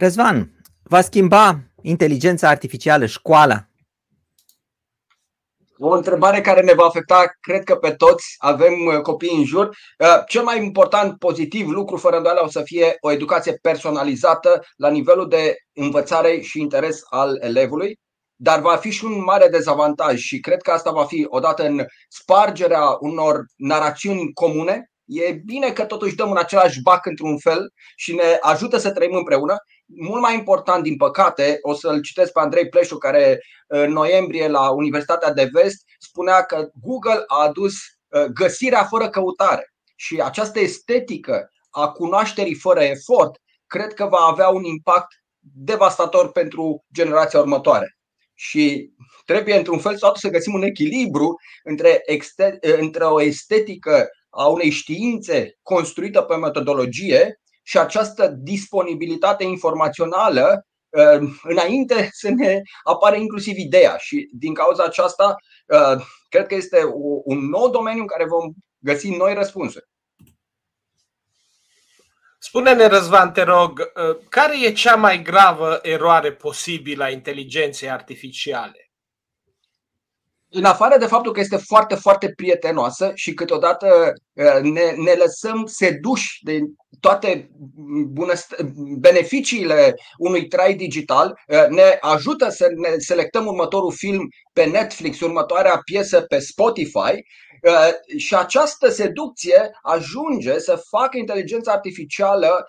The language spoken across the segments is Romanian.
Răzvan, va schimba inteligența artificială școala? O întrebare care ne va afecta, cred că pe toți, avem uh, copii în jur. Uh, cel mai important pozitiv lucru, fără îndoială, o să fie o educație personalizată la nivelul de învățare și interes al elevului, dar va fi și un mare dezavantaj și cred că asta va fi odată în spargerea unor narațiuni comune. E bine că totuși dăm în același bac într-un fel și ne ajută să trăim împreună, mult mai important, din păcate, o să-l citesc pe Andrei Pleșu, care în noiembrie la Universitatea de Vest spunea că Google a adus uh, găsirea fără căutare. Și această estetică a cunoașterii fără efort, cred că va avea un impact devastator pentru generația următoare. Și trebuie, într-un fel sau altul, să găsim un echilibru între, între o estetică a unei științe construită pe metodologie și această disponibilitate informațională uh, înainte să ne apare inclusiv ideea și din cauza aceasta uh, cred că este un nou domeniu în care vom găsi noi răspunsuri. Spune-ne, Răzvan, te rog, uh, care e cea mai gravă eroare posibilă a inteligenței artificiale? În afară de faptul că este foarte, foarte prietenoasă și câteodată uh, ne, ne lăsăm seduși de toate beneficiile unui trai digital, uh, ne ajută să ne selectăm următorul film pe Netflix, următoarea piesă pe Spotify uh, și această seducție ajunge să facă inteligența artificială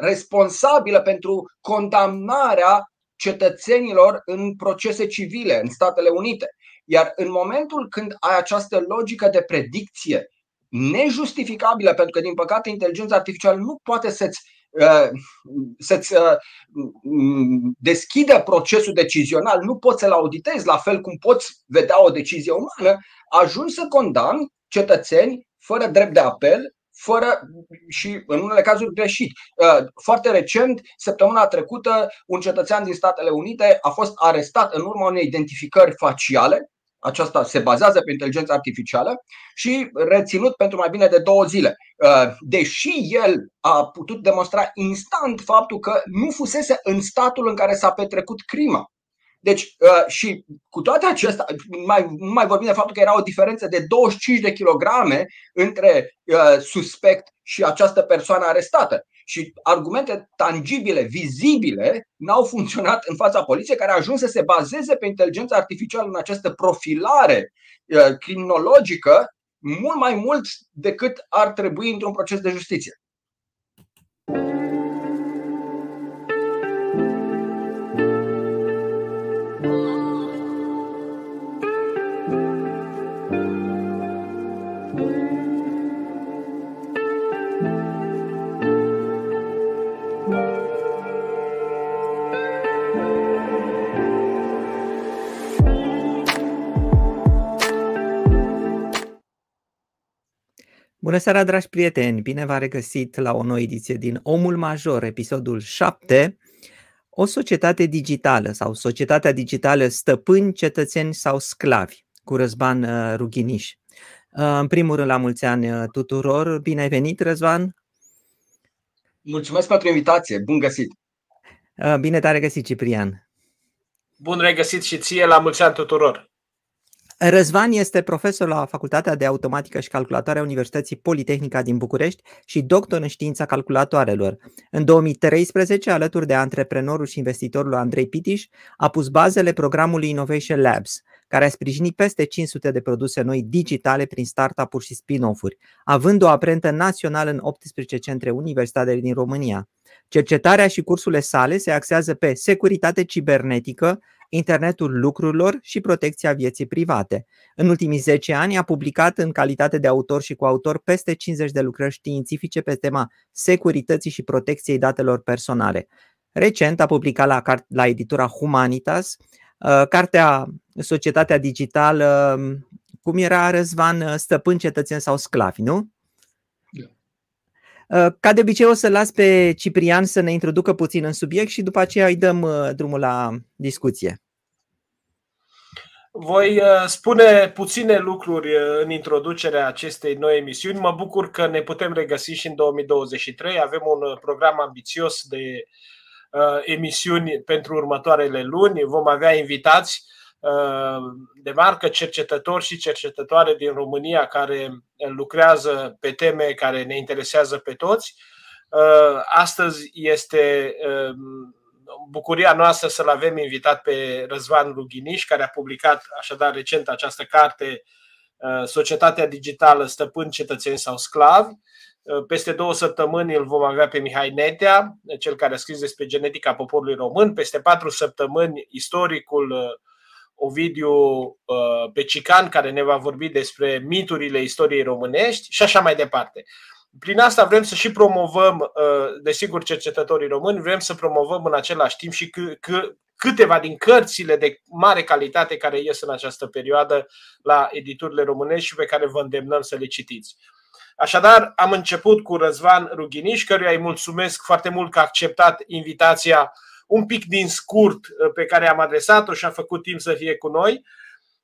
responsabilă pentru condamnarea cetățenilor în procese civile în Statele Unite. Iar în momentul când ai această logică de predicție nejustificabilă, pentru că, din păcate, inteligența artificială nu poate să-ți, uh, să-ți uh, deschidă procesul decizional, nu poți să-l auditezi la fel cum poți vedea o decizie umană, ajungi să condamni cetățeni fără drept de apel fără și în unele cazuri greșit. Uh, foarte recent, săptămâna trecută, un cetățean din Statele Unite a fost arestat în urma unei identificări faciale aceasta se bazează pe inteligența artificială și reținut pentru mai bine de două zile. Uh, deși el a putut demonstra instant faptul că nu fusese în statul în care s-a petrecut crima. Deci, uh, și cu toate acestea, mai, mai vorbim de faptul că era o diferență de 25 de kilograme între uh, suspect și această persoană arestată. Și argumente tangibile, vizibile, n-au funcționat în fața poliției, care a ajuns să se bazeze pe inteligența artificială în această profilare uh, criminologică mult mai mult decât ar trebui într-un proces de justiție. Bună seara, dragi prieteni! Bine v-a regăsit la o nouă ediție din Omul Major, episodul 7. O societate digitală sau societatea digitală stăpâni, cetățeni sau sclavi, cu Răzvan uh, Rughiniș. Uh, în primul rând, la mulți ani uh, tuturor. Bine ai venit, Răzvan! Mulțumesc pentru invitație! Bun găsit! Bine te-a regăsit, Ciprian! Bun regăsit și ție la mulți ani tuturor! Răzvan este profesor la Facultatea de Automatică și Calculatoare a Universității Politehnica din București și doctor în știința calculatoarelor. În 2013, alături de antreprenorul și investitorul Andrei Pitiș, a pus bazele programului Innovation Labs, care a sprijinit peste 500 de produse noi digitale prin startup-uri și spin-off-uri, având o aprentă națională în 18 centre universitare din România. Cercetarea și cursurile sale se axează pe securitate cibernetică, internetul lucrurilor și protecția vieții private. În ultimii 10 ani a publicat în calitate de autor și coautor peste 50 de lucrări științifice pe tema securității și protecției datelor personale. Recent a publicat la, la editura Humanitas uh, cartea Societatea Digitală, cum era Răzvan, stăpân, cetățeni sau sclavi, nu? Uh, ca de obicei o să las pe Ciprian să ne introducă puțin în subiect și după aceea îi dăm uh, drumul la discuție. Voi uh, spune puține lucruri în introducerea acestei noi emisiuni. Mă bucur că ne putem regăsi și în 2023. Avem un program ambițios de emisiuni pentru următoarele luni. Vom avea invitați de marcă cercetători și cercetătoare din România care lucrează pe teme care ne interesează pe toți. Astăzi este bucuria noastră să-l avem invitat pe Răzvan Lughiniș, care a publicat așadar recent această carte Societatea digitală, stăpâni, cetățeni sau sclavi. Peste două săptămâni îl vom avea pe Mihai Netea, cel care a scris despre genetica poporului român. Peste patru săptămâni, istoricul Ovidiu Pecican, care ne va vorbi despre miturile istoriei românești și așa mai departe. Prin asta vrem să și promovăm, desigur, cercetătorii români, vrem să promovăm în același timp și câteva din cărțile de mare calitate care ies în această perioadă la editurile românești și pe care vă îndemnăm să le citiți. Așadar, am început cu Răzvan Rughiniș, căruia îi mulțumesc foarte mult că a acceptat invitația un pic din scurt pe care am adresat-o și a făcut timp să fie cu noi.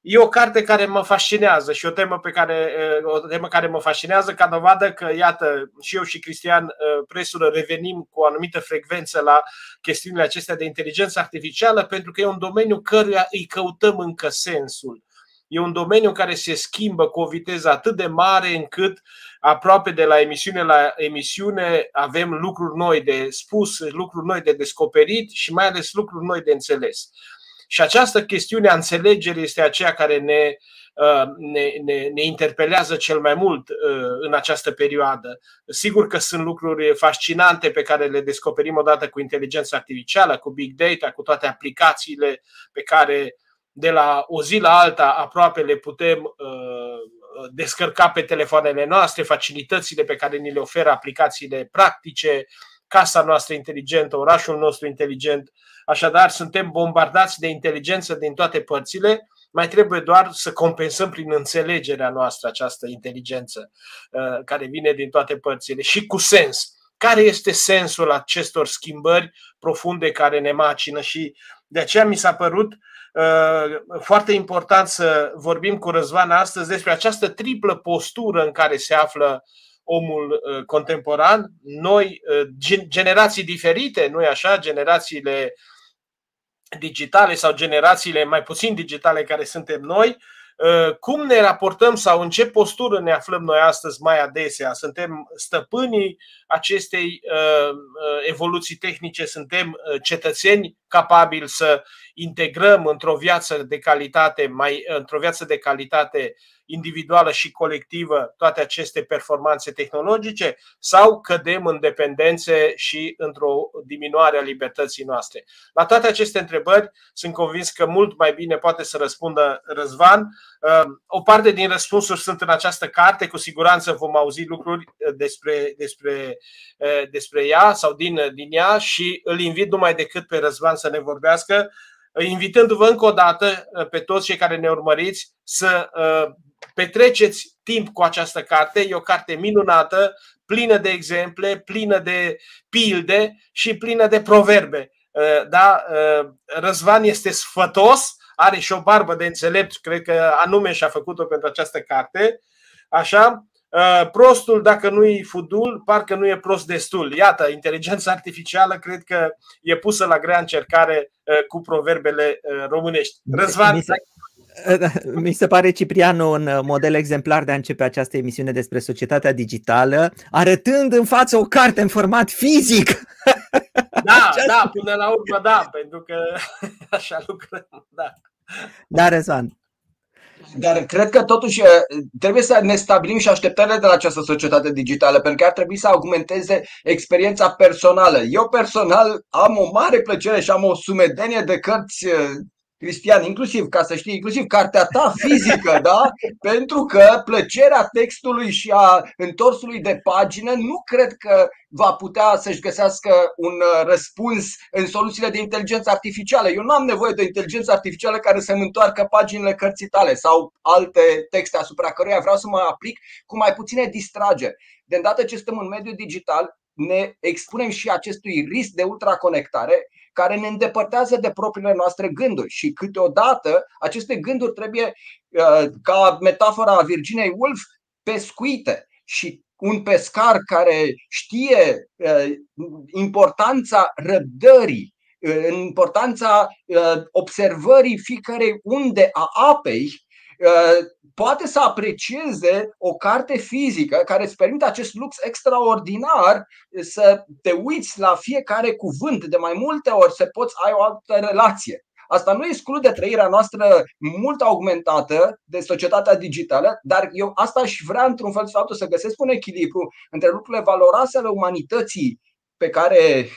E o carte care mă fascinează și o temă, pe care, o temă care mă fascinează ca dovadă că, iată, și eu și Cristian Presură revenim cu o anumită frecvență la chestiunile acestea de inteligență artificială, pentru că e un domeniu căruia îi căutăm încă sensul. E un domeniu care se schimbă cu o viteză atât de mare încât aproape de la emisiune la emisiune avem lucruri noi de spus, lucruri noi de descoperit și mai ales lucruri noi de înțeles. Și această chestiune a înțelegerii este aceea care ne, ne, ne, ne interpelează cel mai mult în această perioadă. Sigur că sunt lucruri fascinante pe care le descoperim odată cu inteligența artificială, cu big data, cu toate aplicațiile pe care de la o zi la alta aproape le putem descărca pe telefoanele noastre, facilitățile pe care ni le oferă aplicațiile practice, casa noastră inteligentă, orașul nostru inteligent. Așadar, suntem bombardați de inteligență din toate părțile, mai trebuie doar să compensăm prin înțelegerea noastră această inteligență uh, care vine din toate părțile și cu sens. Care este sensul acestor schimbări profunde care ne macină și de aceea mi s-a părut uh, foarte important să vorbim cu Răzvan astăzi despre această triplă postură în care se află omul uh, contemporan, noi, generații diferite, nu așa, generațiile digitale sau generațiile mai puțin digitale care suntem noi, uh, cum ne raportăm sau în ce postură ne aflăm noi astăzi mai adesea? Suntem stăpânii acestei uh, uh, evoluții tehnice, suntem cetățeni capabili să integrăm într-o viață de calitate, mai, într-o viață de calitate individuală și colectivă toate aceste performanțe tehnologice sau cădem în dependențe și într-o diminuare a libertății noastre? La toate aceste întrebări sunt convins că mult mai bine poate să răspundă Răzvan. Ehm, o parte din răspunsuri sunt în această carte, cu siguranță vom auzi lucruri eh, despre, despre, eh, despre ea sau din, din ea și îl invit numai decât pe Răzvan să ne vorbească invitându-vă încă o dată eh, pe toți cei care ne urmăriți să petreceți timp cu această carte. E o carte minunată, plină de exemple, plină de pilde și plină de proverbe. Uh, da, uh, Răzvan este sfătos, are și o barbă de înțelept, cred că anume și-a făcut-o pentru această carte. Așa, uh, prostul, dacă nu e fudul, parcă nu e prost destul. Iată, inteligența artificială cred că e pusă la grea încercare cu proverbele românești. Răzvan, Mi se pare Cipriano un model exemplar de a începe această emisiune despre societatea digitală, arătând în față o carte în format fizic. Da, da, până la urmă da, pentru că așa lucrăm, da. Da, Rezvan. Dar cred că totuși trebuie să ne stabilim și așteptările de la această societate digitală, pentru că ar trebui să augmenteze experiența personală. Eu personal am o mare plăcere și am o sumedenie de cărți Cristian, inclusiv, ca să știi, inclusiv cartea ta fizică, da? Pentru că plăcerea textului și a întorsului de pagină nu cred că va putea să-și găsească un uh, răspuns în soluțiile de inteligență artificială. Eu nu am nevoie de inteligență artificială care să-mi întoarcă paginile cărții tale sau alte texte asupra căruia vreau să mă aplic cu mai puține distrageri. De îndată ce suntem în mediul digital, ne expunem și acestui risc de ultraconectare care ne îndepărtează de propriile noastre gânduri. Și câteodată aceste gânduri trebuie, uh, ca metafora Virginei Woolf, pescuite. Și un pescar care știe importanța răbdării, importanța observării fiecărei unde a apei, poate să aprecieze o carte fizică care îți permite acest lux extraordinar să te uiți la fiecare cuvânt de mai multe ori, să poți ai o altă relație. Asta nu exclude trăirea noastră mult augmentată de societatea digitală, dar eu asta aș vrea într-un fel sau altul să găsesc un echilibru între lucrurile valoroase ale umanității pe care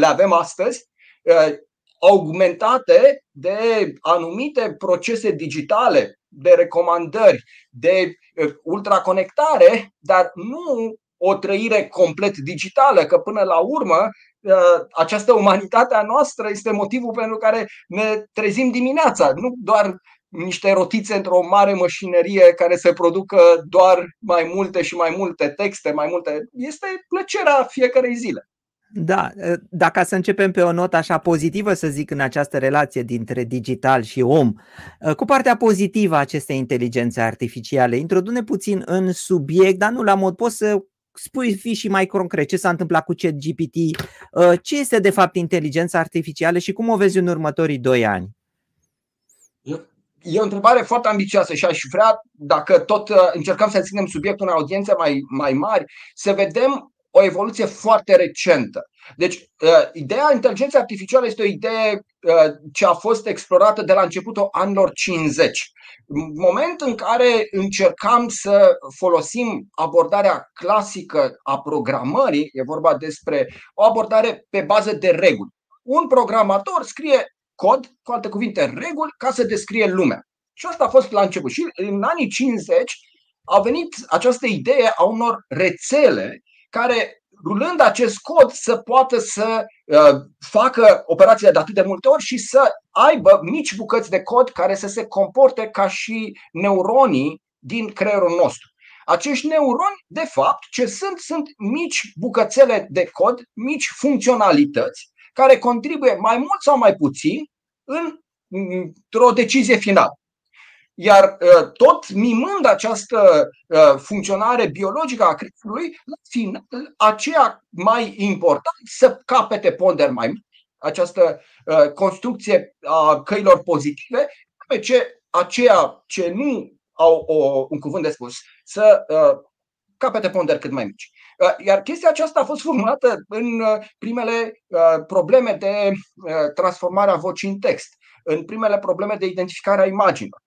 le avem astăzi, uh, augmentate de anumite procese digitale, de recomandări, de uh, ultraconectare, dar nu o trăire complet digitală, că până la urmă Uh, această umanitate a noastră este motivul pentru care ne trezim dimineața, nu doar niște rotițe într-o mare mașinărie care să producă doar mai multe și mai multe texte, mai multe. Este plăcerea fiecarei zile. Da, uh, dacă să începem pe o notă așa pozitivă, să zic, în această relație dintre digital și om, uh, cu partea pozitivă a acestei inteligențe artificiale, introduce puțin în subiect, dar nu la mod, poți să spui fi și mai concret ce s-a întâmplat cu ChatGPT, uh, ce este de fapt inteligența artificială și cum o vezi în următorii doi ani? E o întrebare foarte ambicioasă și aș vrea, dacă tot uh, încercăm să ținem subiectul în audiențe mai, mai mari, să vedem o evoluție foarte recentă. Deci, uh, ideea inteligenței artificiale este o idee ce a fost explorată de la începutul anilor 50 moment în care încercam să folosim abordarea clasică a programării, e vorba despre o abordare pe bază de reguli. Un programator scrie cod, cu alte cuvinte, reguli, ca să descrie lumea. Și asta a fost la început. Și în anii 50 a venit această idee a unor rețele care rulând acest cod să poată să uh, facă operațiile de atât de multe ori și să aibă mici bucăți de cod care să se comporte ca și neuronii din creierul nostru. Acești neuroni, de fapt, ce sunt, sunt mici bucățele de cod, mici funcționalități, care contribuie mai mult sau mai puțin în, într-o decizie finală. Iar uh, tot mimând această uh, funcționare biologică a creierului, la final, aceea mai important să capete ponder mai mult, această uh, construcție a căilor pozitive, pe ce aceea ce nu au o, un cuvânt de spus, să capete ponder cât mai mici. Iar chestia aceasta a fost formulată în primele probleme de transformare a vocii în text, în primele probleme de identificare a imaginilor.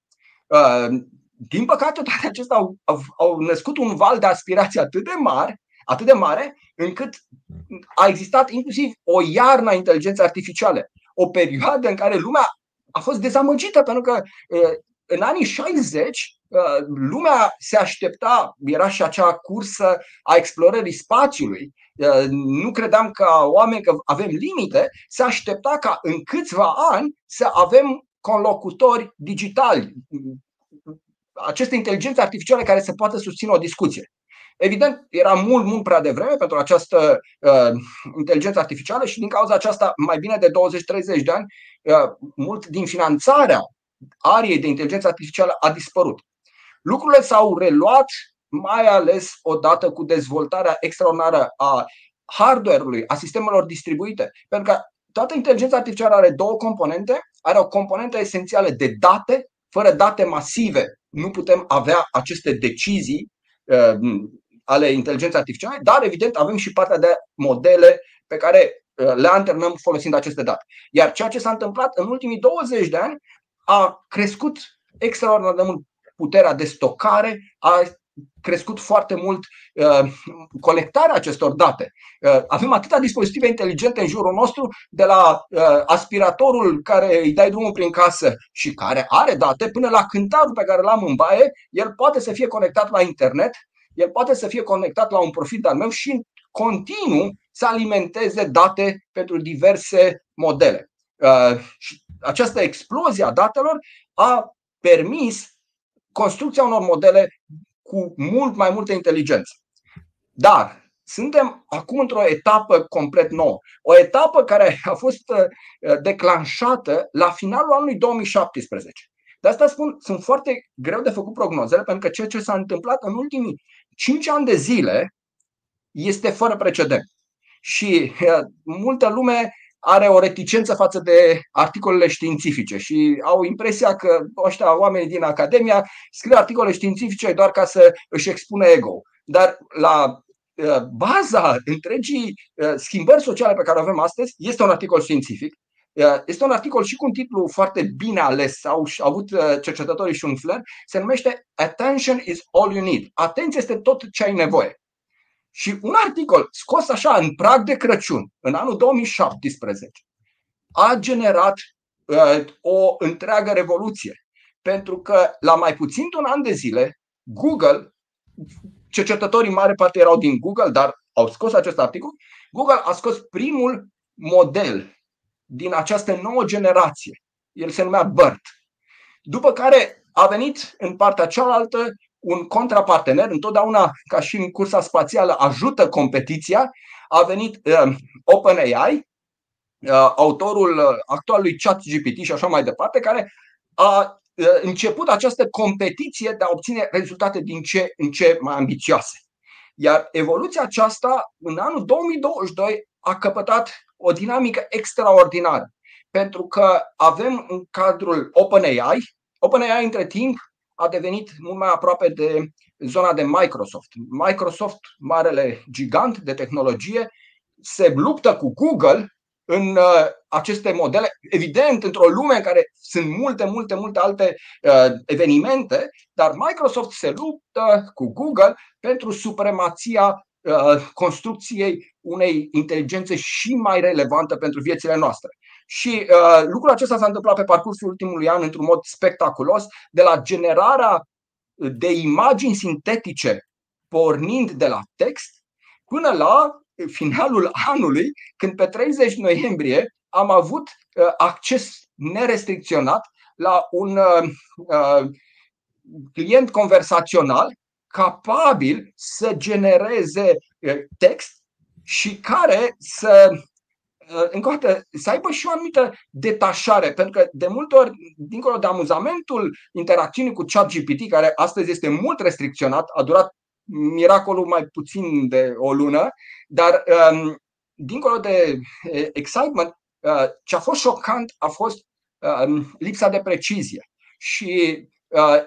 Uh, din păcate, toate acestea au, au, au născut un val de aspirații atât de mare, atât de mare, încât a existat inclusiv o iarnă a inteligenței artificiale. O perioadă în care lumea a fost dezamăgită, pentru că uh, în anii 60 uh, lumea se aștepta, era și acea cursă a explorării spațiului. Nu credeam ca oameni că avem limite, se aștepta ca în câțiva ani să avem conlocutori digitali, aceste inteligențe artificiale care să poată susține o discuție. Evident, era mult, mult prea devreme pentru această uh, inteligență artificială și din cauza aceasta, mai bine de 20-30 de ani, uh, mult din finanțarea ariei de inteligență artificială a dispărut. Lucrurile s-au reluat mai ales odată cu dezvoltarea extraordinară a hardware-ului, a sistemelor distribuite. Pentru că toată inteligența artificială are două componente. Are o componentă esențială de date. Fără date masive nu putem avea aceste decizii uh, ale inteligenței artificiale, dar evident avem și partea de modele pe care uh, le antrenăm folosind aceste date. Iar ceea ce s-a întâmplat în ultimii 20 de ani a crescut extraordinar de mult puterea de stocare, a crescut foarte mult uh, colectarea acestor date. Uh, avem atâtea dispozitive inteligente în jurul nostru, de la uh, aspiratorul care îi dai drumul prin casă și care are date, până la cântarul pe care l-am în baie, el poate să fie conectat la internet, el poate să fie conectat la un profil al meu și continuu să alimenteze date pentru diverse modele. Uh, și această explozie a datelor a permis construcția unor modele cu mult mai multă inteligență. Dar suntem acum într-o etapă complet nouă. O etapă care a fost uh, declanșată la finalul anului 2017. De asta spun, sunt foarte greu de făcut prognozele, pentru că ceea ce s-a întâmplat în ultimii 5 ani de zile este fără precedent. Și multă lume are o reticență față de articolele științifice și au impresia că ăștia oamenii din Academia scriu articole științifice doar ca să își expune ego. Dar la baza întregii schimbări sociale pe care o avem astăzi este un articol științific. Este un articol și cu un titlu foarte bine ales, au avut cercetătorii și un flair, se numește Attention is all you need. Atenție este tot ce ai nevoie. Și un articol scos așa în prag de Crăciun, în anul 2017, a generat uh, o întreagă revoluție. Pentru că la mai puțin de un an de zile, Google, cercetătorii mare parte erau din Google, dar au scos acest articol, Google a scos primul model din această nouă generație. El se numea BERT. După care a venit în partea cealaltă un contrapartener, întotdeauna ca și în cursa spațială ajută competiția, a venit uh, OpenAI, uh, autorul uh, actualului chat GPT și așa mai departe, care a uh, început această competiție de a obține rezultate din ce în ce mai ambițioase. Iar evoluția aceasta în anul 2022 a căpătat o dinamică extraordinară. Pentru că avem în cadrul OpenAI, OpenAI între timp a devenit mult mai aproape de zona de Microsoft. Microsoft, marele gigant de tehnologie, se luptă cu Google în uh, aceste modele, evident, într-o lume în care sunt multe, multe, multe alte uh, evenimente, dar Microsoft se luptă cu Google pentru supremația uh, construcției unei inteligențe și mai relevantă pentru viețile noastre. Și uh, lucrul acesta s-a întâmplat pe parcursul ultimului an într-un mod spectaculos, de la generarea de imagini sintetice pornind de la text până la finalul anului, când pe 30 noiembrie am avut uh, acces nerestricționat la un uh, uh, client conversațional capabil să genereze uh, text și care să Uh, încă o dată, să aibă și o anumită detașare, pentru că de multe ori, dincolo de amuzamentul interacțiunii cu ChatGPT, care astăzi este mult restricționat, a durat miracolul mai puțin de o lună, dar um, dincolo de excitement, uh, ce a fost șocant a fost uh, lipsa de precizie. Și uh,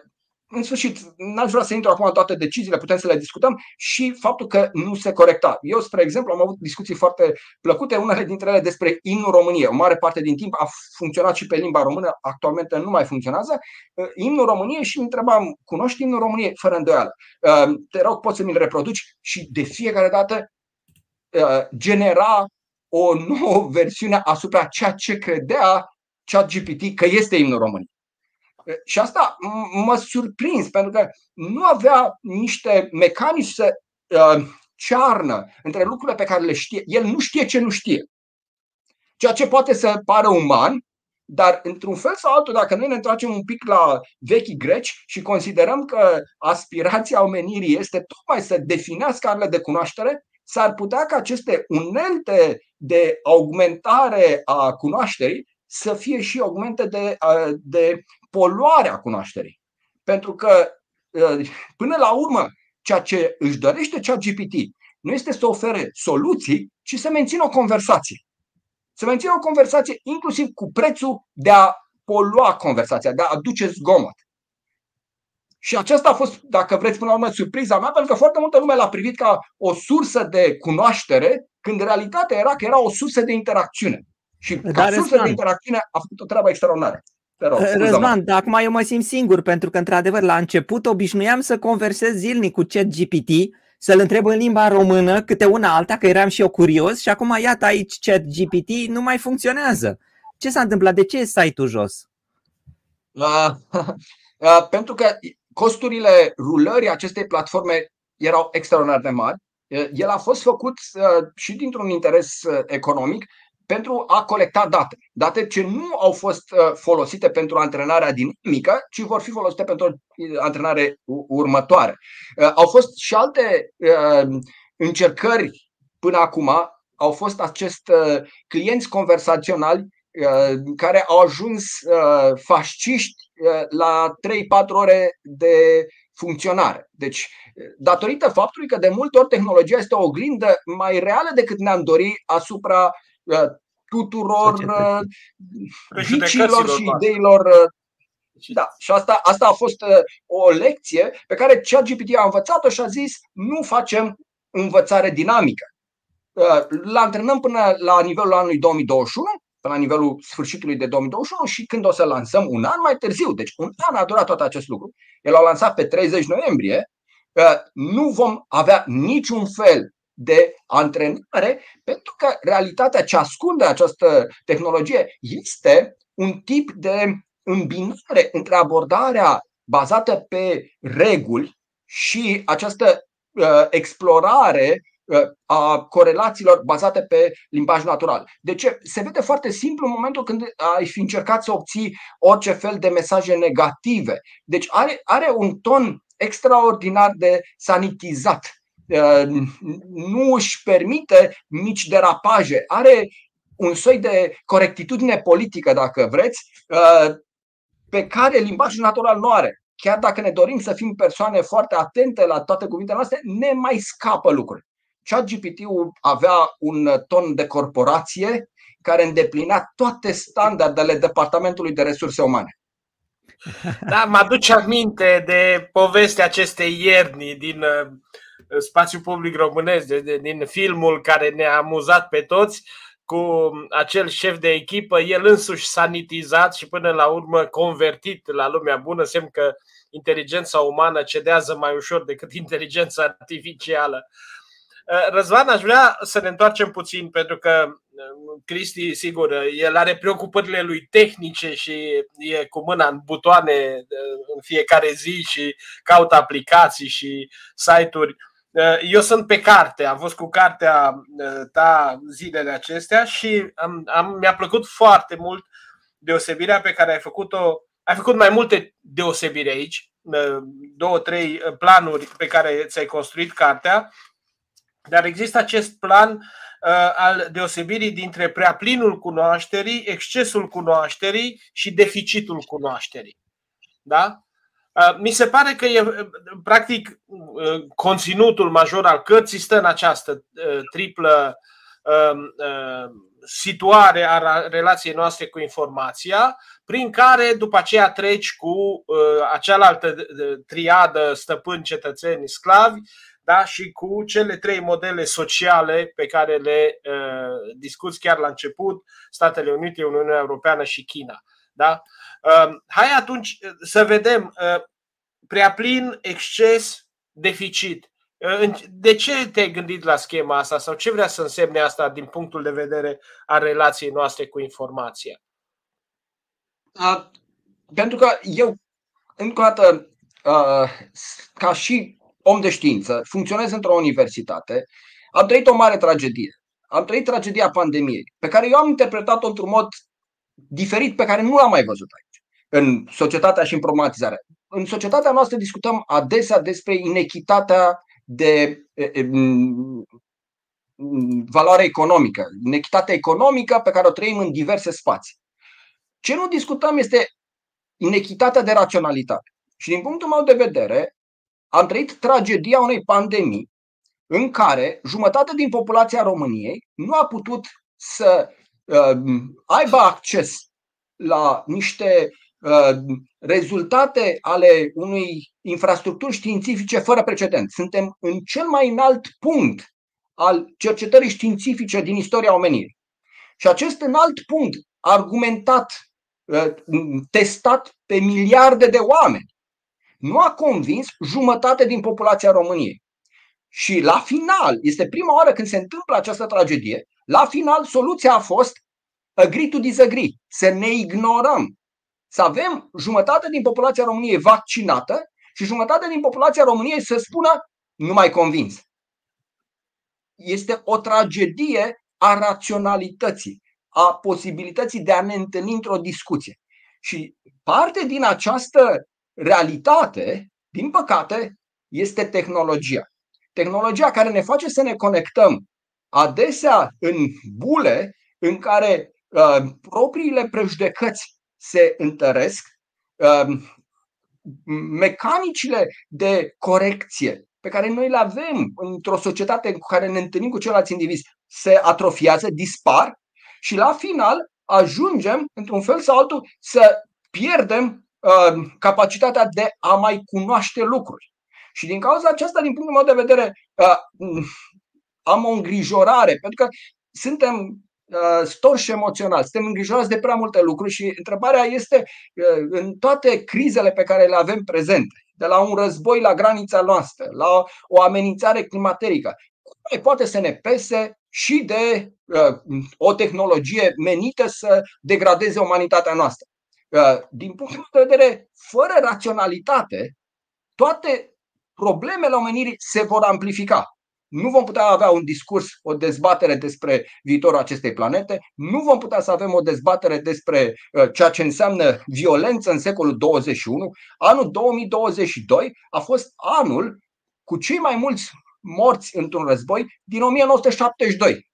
în sfârșit, n-aș vrea să intru acum în toate deciziile, putem să le discutăm și faptul că nu se corecta. Eu, spre exemplu, am avut discuții foarte plăcute, unele dintre ele despre imnul României. O mare parte din timp a funcționat și pe limba română, actualmente nu mai funcționează. Uh, imnul României și îmi întrebam, cunoști imnul României? Fără îndoială. Uh, te rog, poți să mi-l reproduci? Și de fiecare dată uh, genera o nouă versiune asupra ceea ce credea ChatGPT că este imnul României. Și asta mă surprins, pentru că nu avea niște mecanici să uh, cearnă între lucrurile pe care le știe. El nu știe ce nu știe. Ceea ce poate să pară uman, dar într-un fel sau altul, dacă noi ne întoarcem un pic la vechi greci și considerăm că aspirația omenirii este tocmai să definească arele de cunoaștere, s-ar putea ca aceste unelte de augmentare a cunoașterii să fie și augmente de, de poluarea cunoașterii. Pentru că, uh, până la urmă, ceea ce își dorește cea GPT nu este să ofere soluții, ci să mențină o conversație. Să mențină o conversație inclusiv cu prețul de a polua conversația, de a aduce zgomot. Și aceasta a fost, dacă vreți, până la urmă, surpriza mea, pentru că foarte multă lume l-a privit ca o sursă de cunoaștere, când realitatea era că era o sursă de interacțiune. Și ca sursă de interacțiune a făcut o treabă extraordinară. Te rog, Răzvan, dar acum eu mă simt singur, pentru că, într-adevăr, la început obișnuiam să conversez zilnic cu chat GPT, să-l întreb în limba română câte una alta, că eram și eu curios și acum, iată aici, chat GPT nu mai funcționează. Ce s-a întâmplat? De ce e site-ul jos? Uh, uh, pentru că costurile rulării acestei platforme erau extraordinar de mari. El a fost făcut uh, și dintr-un interes uh, economic, pentru a colecta date. Date ce nu au fost uh, folosite pentru antrenarea dinamică, ci vor fi folosite pentru uh, antrenare următoare. Uh, au fost și alte încercări până acum, au fost acest clienți conversaționali care au ajuns fasciști la 3-4 ore de funcționare. Deci, datorită faptului că de multe ori tehnologia este o oglindă mai reală decât ne-am dori asupra uh, tuturor uh, vicilor și ideilor. Uh, da, și asta, asta a fost o lecție pe care ChatGPT a învățat-o și a zis nu facem învățare dinamică. L antrenăm până la nivelul anului 2021 până la nivelul sfârșitului de 2021 și când o să lansăm un an mai târziu. Deci un an a durat tot acest lucru. El a lansat pe 30 noiembrie. Nu vom avea niciun fel de antrenare pentru că realitatea ce ascunde această tehnologie este un tip de îmbinare între abordarea bazată pe reguli și această uh, explorare a corelațiilor bazate pe limbaj natural. De ce? Se vede foarte simplu în momentul când ai fi încercat să obții orice fel de mesaje negative. Deci are, are un ton extraordinar de sanitizat. Nu își permite mici derapaje. Are un soi de corectitudine politică, dacă vreți, pe care limbajul natural nu are. Chiar dacă ne dorim să fim persoane foarte atente la toate cuvintele noastre, ne mai scapă lucruri. ChatGPT-ul avea un ton de corporație care îndeplinea toate standardele Departamentului de Resurse Umane. Da, mă aduce aminte de povestea acestei ierni din uh, spațiul public românesc, de, de, din filmul care ne-a amuzat pe toți, cu acel șef de echipă, el însuși sanitizat și până la urmă convertit la lumea bună, semn că inteligența umană cedează mai ușor decât inteligența artificială. Uh, Răzvan, aș vrea să ne întoarcem puțin, pentru că uh, Cristi, sigur, el are preocupările lui tehnice și e cu mâna în butoane uh, în fiecare zi și caută aplicații și site-uri. Eu sunt pe carte, am fost cu cartea ta zilele acestea și am, am, mi-a plăcut foarte mult deosebirea pe care ai făcut-o. Ai făcut mai multe deosebiri aici, două, trei planuri pe care ți-ai construit cartea dar există acest plan uh, al deosebirii dintre prea plinul cunoașterii, excesul cunoașterii și deficitul cunoașterii. Da? Uh, mi se pare că e, practic, uh, conținutul major al cărții stă în această uh, triplă um, situare a relației noastre cu informația, prin care după aceea treci cu acealaltă triadă stăpâni, cetățeni, sclavi da? și cu cele trei modele sociale pe care le uh, discuți chiar la început, Statele Unite, Uniunea Europeană și China. Da? Uh, hai atunci să vedem uh, prea plin, exces, deficit. Uh, de ce te-ai gândit la schema asta sau ce vrea să însemne asta din punctul de vedere a relației noastre cu informația? Uh, pentru că eu, încă o dată, uh, ca și om de știință, funcționez într-o universitate, am trăit o mare tragedie. Am trăit tragedia pandemiei, pe care eu am interpretat-o într-un mod diferit, pe care nu l-am mai văzut aici, în societatea și în problematizare. În societatea noastră discutăm adesea despre inechitatea de valoare economică, inechitatea economică pe care o trăim în diverse spații. Ce nu discutăm este inechitatea de raționalitate. Și din punctul meu de vedere, am trăit tragedia unei pandemii în care jumătate din populația României nu a putut să uh, aibă acces la niște uh, rezultate ale unei infrastructuri științifice fără precedent. Suntem în cel mai înalt punct al cercetării științifice din istoria omenirii. Și acest înalt punct, argumentat, uh, testat pe miliarde de oameni, nu a convins jumătate din populația României. Și la final, este prima oară când se întâmplă această tragedie, la final soluția a fost agree to disagree, să ne ignorăm. Să avem jumătate din populația României vaccinată și jumătate din populația României să spună nu mai convins. Este o tragedie a raționalității, a posibilității de a ne întâlni într-o discuție. Și parte din această realitate, din păcate, este tehnologia. Tehnologia care ne face să ne conectăm adesea în bule în care uh, propriile prejudecăți se întăresc, uh, mecanicile de corecție pe care noi le avem într-o societate cu care ne întâlnim cu ceilalți indivizi se atrofiază, dispar și la final ajungem, într-un fel sau altul, să pierdem uh, capacitatea de a mai cunoaște lucruri. Și din cauza aceasta, din punctul meu de vedere, uh, am o îngrijorare, pentru că suntem uh, storși emoțional, suntem îngrijorați de prea multe lucruri și întrebarea este uh, în toate crizele pe care le avem prezente, de la un război la granița noastră, la o amenințare climaterică, cum mai poate să ne pese și de uh, o tehnologie menită să degradeze umanitatea noastră? Uh, din punctul de vedere, fără raționalitate, toate problemele omenirii se vor amplifica. Nu vom putea avea un discurs, o dezbatere despre viitorul acestei planete, nu vom putea să avem o dezbatere despre uh, ceea ce înseamnă violență în secolul 21. Anul 2022 a fost anul cu cei mai mulți morți într-un război din 1972.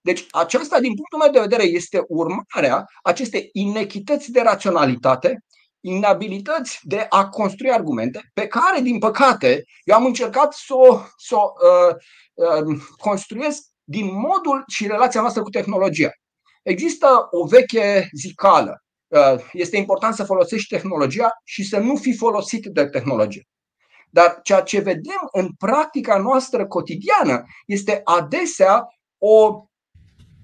Deci aceasta, din punctul meu de vedere, este urmarea acestei inechități de raționalitate, inabilități de a construi argumente pe care, din păcate, eu am încercat să o, să o uh, uh, construiesc din modul și relația noastră cu tehnologia. Există o veche zicală. Uh, este important să folosești tehnologia și să nu fi folosit de tehnologie. Dar ceea ce vedem în practica noastră cotidiană este adesea o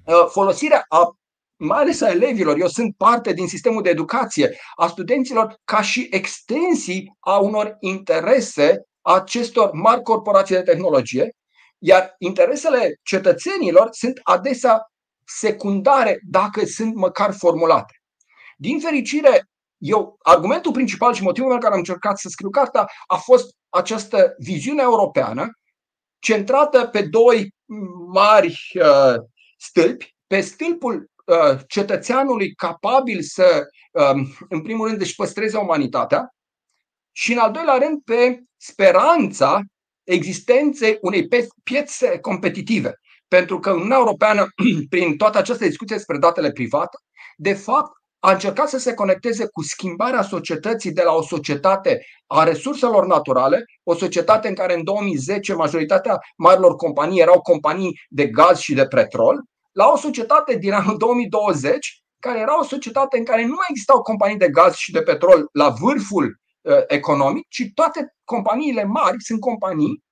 Uh, folosirea a mai ales a elevilor, eu sunt parte din sistemul de educație, a studenților ca și extensii a unor interese acestor mari corporații de tehnologie, iar interesele cetățenilor sunt adesea secundare dacă sunt măcar formulate. Din fericire, eu, argumentul principal și motivul pentru care am încercat să scriu cartea a fost această viziune europeană centrată pe doi mari uh, stâlpi, pe stâlpul uh, cetățeanului capabil să, um, în primul rând, își păstreze umanitatea și, în al doilea rând, pe speranța existenței unei piețe competitive. Pentru că Uniunea Europeană, prin toată această discuție despre datele private, de fapt, a încercat să se conecteze cu schimbarea societății de la o societate a resurselor naturale, o societate în care în 2010 majoritatea marilor companii erau companii de gaz și de petrol, la o societate din anul 2020 care era o societate în care nu mai existau companii de gaz și de petrol la vârful uh, economic, ci toate companiile mari sunt companii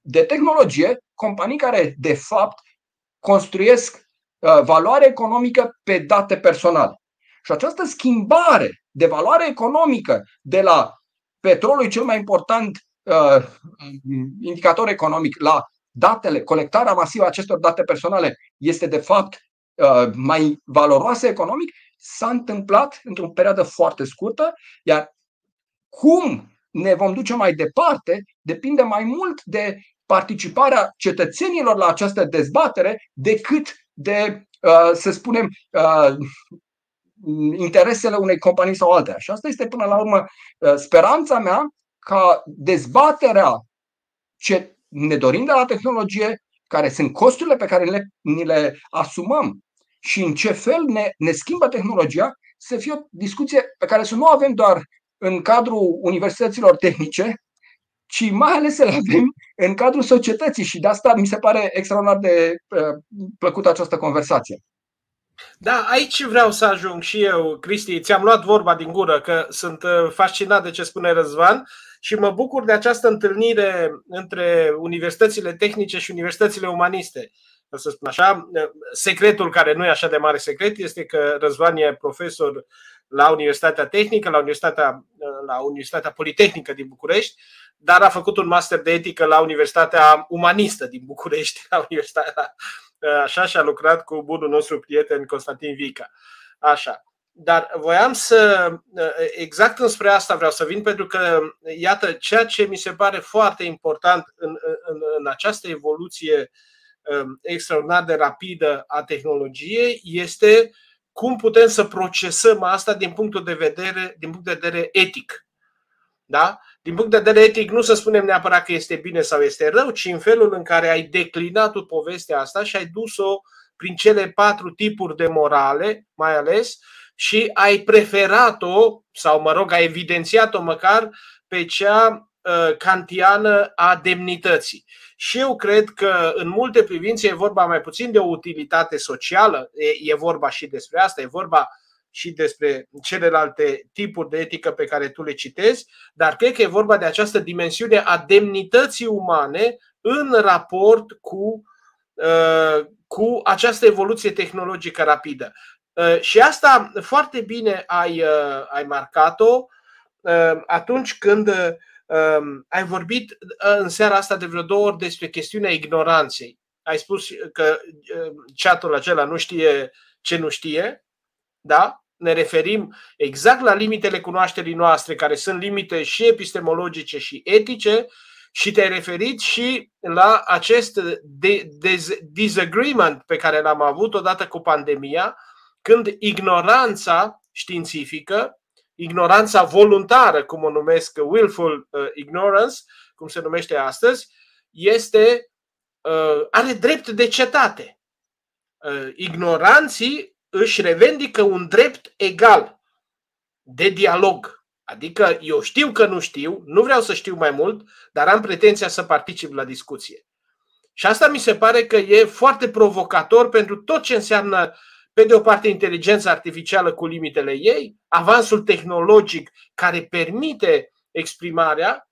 de tehnologie, companii care de fapt construiesc uh, valoare economică pe date personale. Și această schimbare de valoare economică de la petrolul cel mai important uh, indicator economic la datele, colectarea masivă a acestor date personale este de fapt uh, mai valoroasă economic, s-a întâmplat într-o perioadă foarte scurtă, iar cum ne vom duce mai departe depinde mai mult de participarea cetățenilor la această dezbatere decât de, uh, să spunem, uh, interesele unei companii sau altea. Și asta este până la urmă uh, speranța mea ca dezbaterea ce ne dorim de la tehnologie, care sunt costurile pe care le, ni le asumăm și în ce fel ne, ne schimbă tehnologia, să fie o discuție pe care să nu o avem doar în cadrul universităților tehnice, ci mai ales să le avem în cadrul societății și de asta mi se pare extraordinar de uh, plăcută această conversație. Da, aici vreau să ajung și eu, Cristi. Ți-am luat vorba din gură că sunt uh, fascinat de ce spune Răzvan și mă bucur de această întâlnire între universitățile tehnice și universitățile umaniste. Să spun așa, secretul care nu e așa de mare secret este că Răzvan e profesor la Universitatea Tehnică, la Universitatea, la Universitatea Politehnică din București, dar a făcut un master de etică la Universitatea Umanistă din București, la Universitatea așa și a lucrat cu bunul nostru prieten Constantin Vica. Așa. Dar voiam să, exact înspre asta vreau să vin, pentru că, iată, ceea ce mi se pare foarte important în, în, în această evoluție um, extraordinar de rapidă a tehnologiei este cum putem să procesăm asta din punctul de vedere, din punct de vedere etic. Da? Din punct de vedere etic, nu să spunem neapărat că este bine sau este rău, ci în felul în care ai declinat tu povestea asta și ai dus-o prin cele patru tipuri de morale, mai ales, și ai preferat-o, sau mă rog, ai evidențiat-o măcar pe cea uh, kantiană a demnității. Și eu cred că în multe privințe e vorba mai puțin de o utilitate socială, e, e vorba și despre asta, e vorba și despre celelalte tipuri de etică pe care tu le citezi, dar cred că e vorba de această dimensiune a demnității umane în raport cu, uh, cu această evoluție tehnologică rapidă. Uh, și asta foarte bine ai, uh, ai marcat-o atunci când um, ai vorbit în seara asta de vreo două ori despre chestiunea ignoranței. Ai spus că chatul acela nu știe ce nu știe, da? Ne referim exact la limitele cunoașterii noastre, care sunt limite și epistemologice și etice, și te-ai referit și la acest disagreement pe care l-am avut odată cu pandemia, când ignoranța științifică, ignoranța voluntară, cum o numesc willful uh, ignorance, cum se numește astăzi, este, uh, are drept de cetate. Uh, ignoranții își revendică un drept egal de dialog. Adică eu știu că nu știu, nu vreau să știu mai mult, dar am pretenția să particip la discuție. Și asta mi se pare că e foarte provocator pentru tot ce înseamnă, pe de o parte, inteligența artificială cu limitele ei, avansul tehnologic care permite exprimarea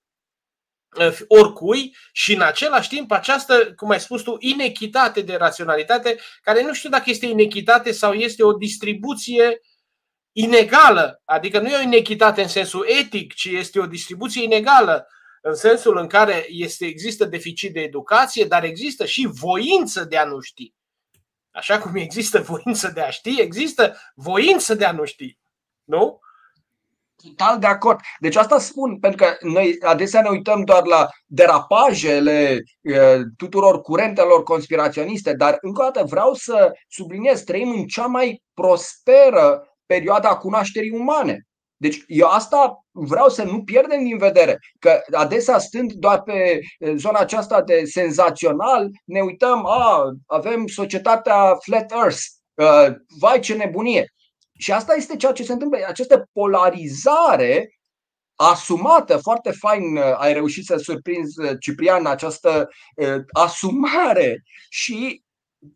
uh, oricui și în același timp această, cum ai spus tu, inechitate de raționalitate, care nu știu dacă este inechitate sau este o distribuție inegală, adică nu e o inechitate în sensul etic, ci este o distribuție inegală în sensul în care este, există deficit de educație, dar există și voință de a nu ști. Așa cum există voință de a ști, există voință de a nu ști. Nu? Total de acord. Deci asta spun, pentru că noi adesea ne uităm doar la derapajele tuturor curentelor conspiraționiste, dar încă o dată vreau să subliniez, trăim în cea mai prosperă perioada cunoașterii umane. Deci eu asta vreau să nu pierdem din vedere, că adesea stând doar pe zona aceasta de senzațional, ne uităm, a, avem societatea Flat Earth, uh, vai ce nebunie. Și asta este ceea ce se întâmplă, această polarizare asumată, foarte fain uh, ai reușit să surprinzi uh, Ciprian această uh, asumare și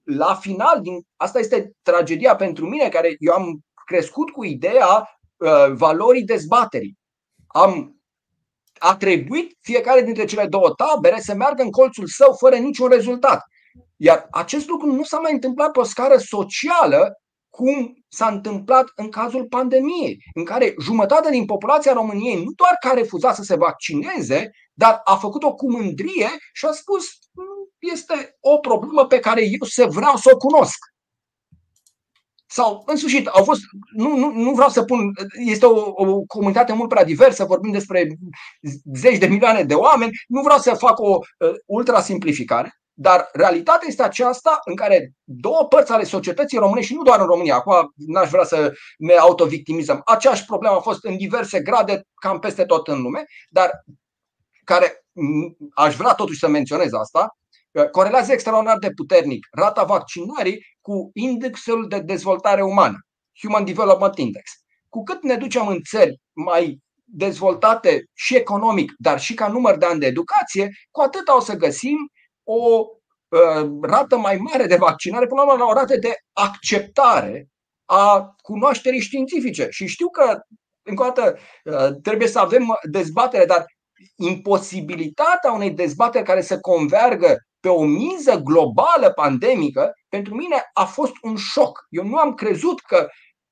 la final, din, asta este tragedia pentru mine, care eu am crescut cu ideea uh, valorii dezbaterii. Am a trebuit fiecare dintre cele două tabere să meargă în colțul său fără niciun rezultat. Iar acest lucru nu s-a mai întâmplat pe o scară socială cum s-a întâmplat în cazul pandemiei, în care jumătate din populația României nu doar că a refuzat să se vaccineze, dar a făcut-o cu mândrie și a spus este o problemă pe care eu se vreau să o cunosc. Sau, în sfârșit, au fost, nu, nu, nu vreau să pun, este o, o comunitate mult prea diversă, vorbim despre zeci de milioane de oameni, nu vreau să fac o uh, ultrasimplificare, dar realitatea este aceasta în care două părți ale societății române și nu doar în România, acum n-aș vrea să ne autovictimizăm, aceeași problemă a fost în diverse grade cam peste tot în lume, dar care aș vrea totuși să menționez asta, corelează extraordinar de puternic rata vaccinării cu indexul de dezvoltare umană, Human Development Index. Cu cât ne ducem în țări mai dezvoltate și economic, dar și ca număr de ani de educație, cu atât o să găsim o uh, rată mai mare de vaccinare, până la o rată de acceptare a cunoașterii științifice. Și știu că, încă o dată, uh, trebuie să avem dezbatere, dar imposibilitatea unei dezbateri care să convergă pe o miză globală pandemică, pentru mine a fost un șoc. Eu nu am crezut că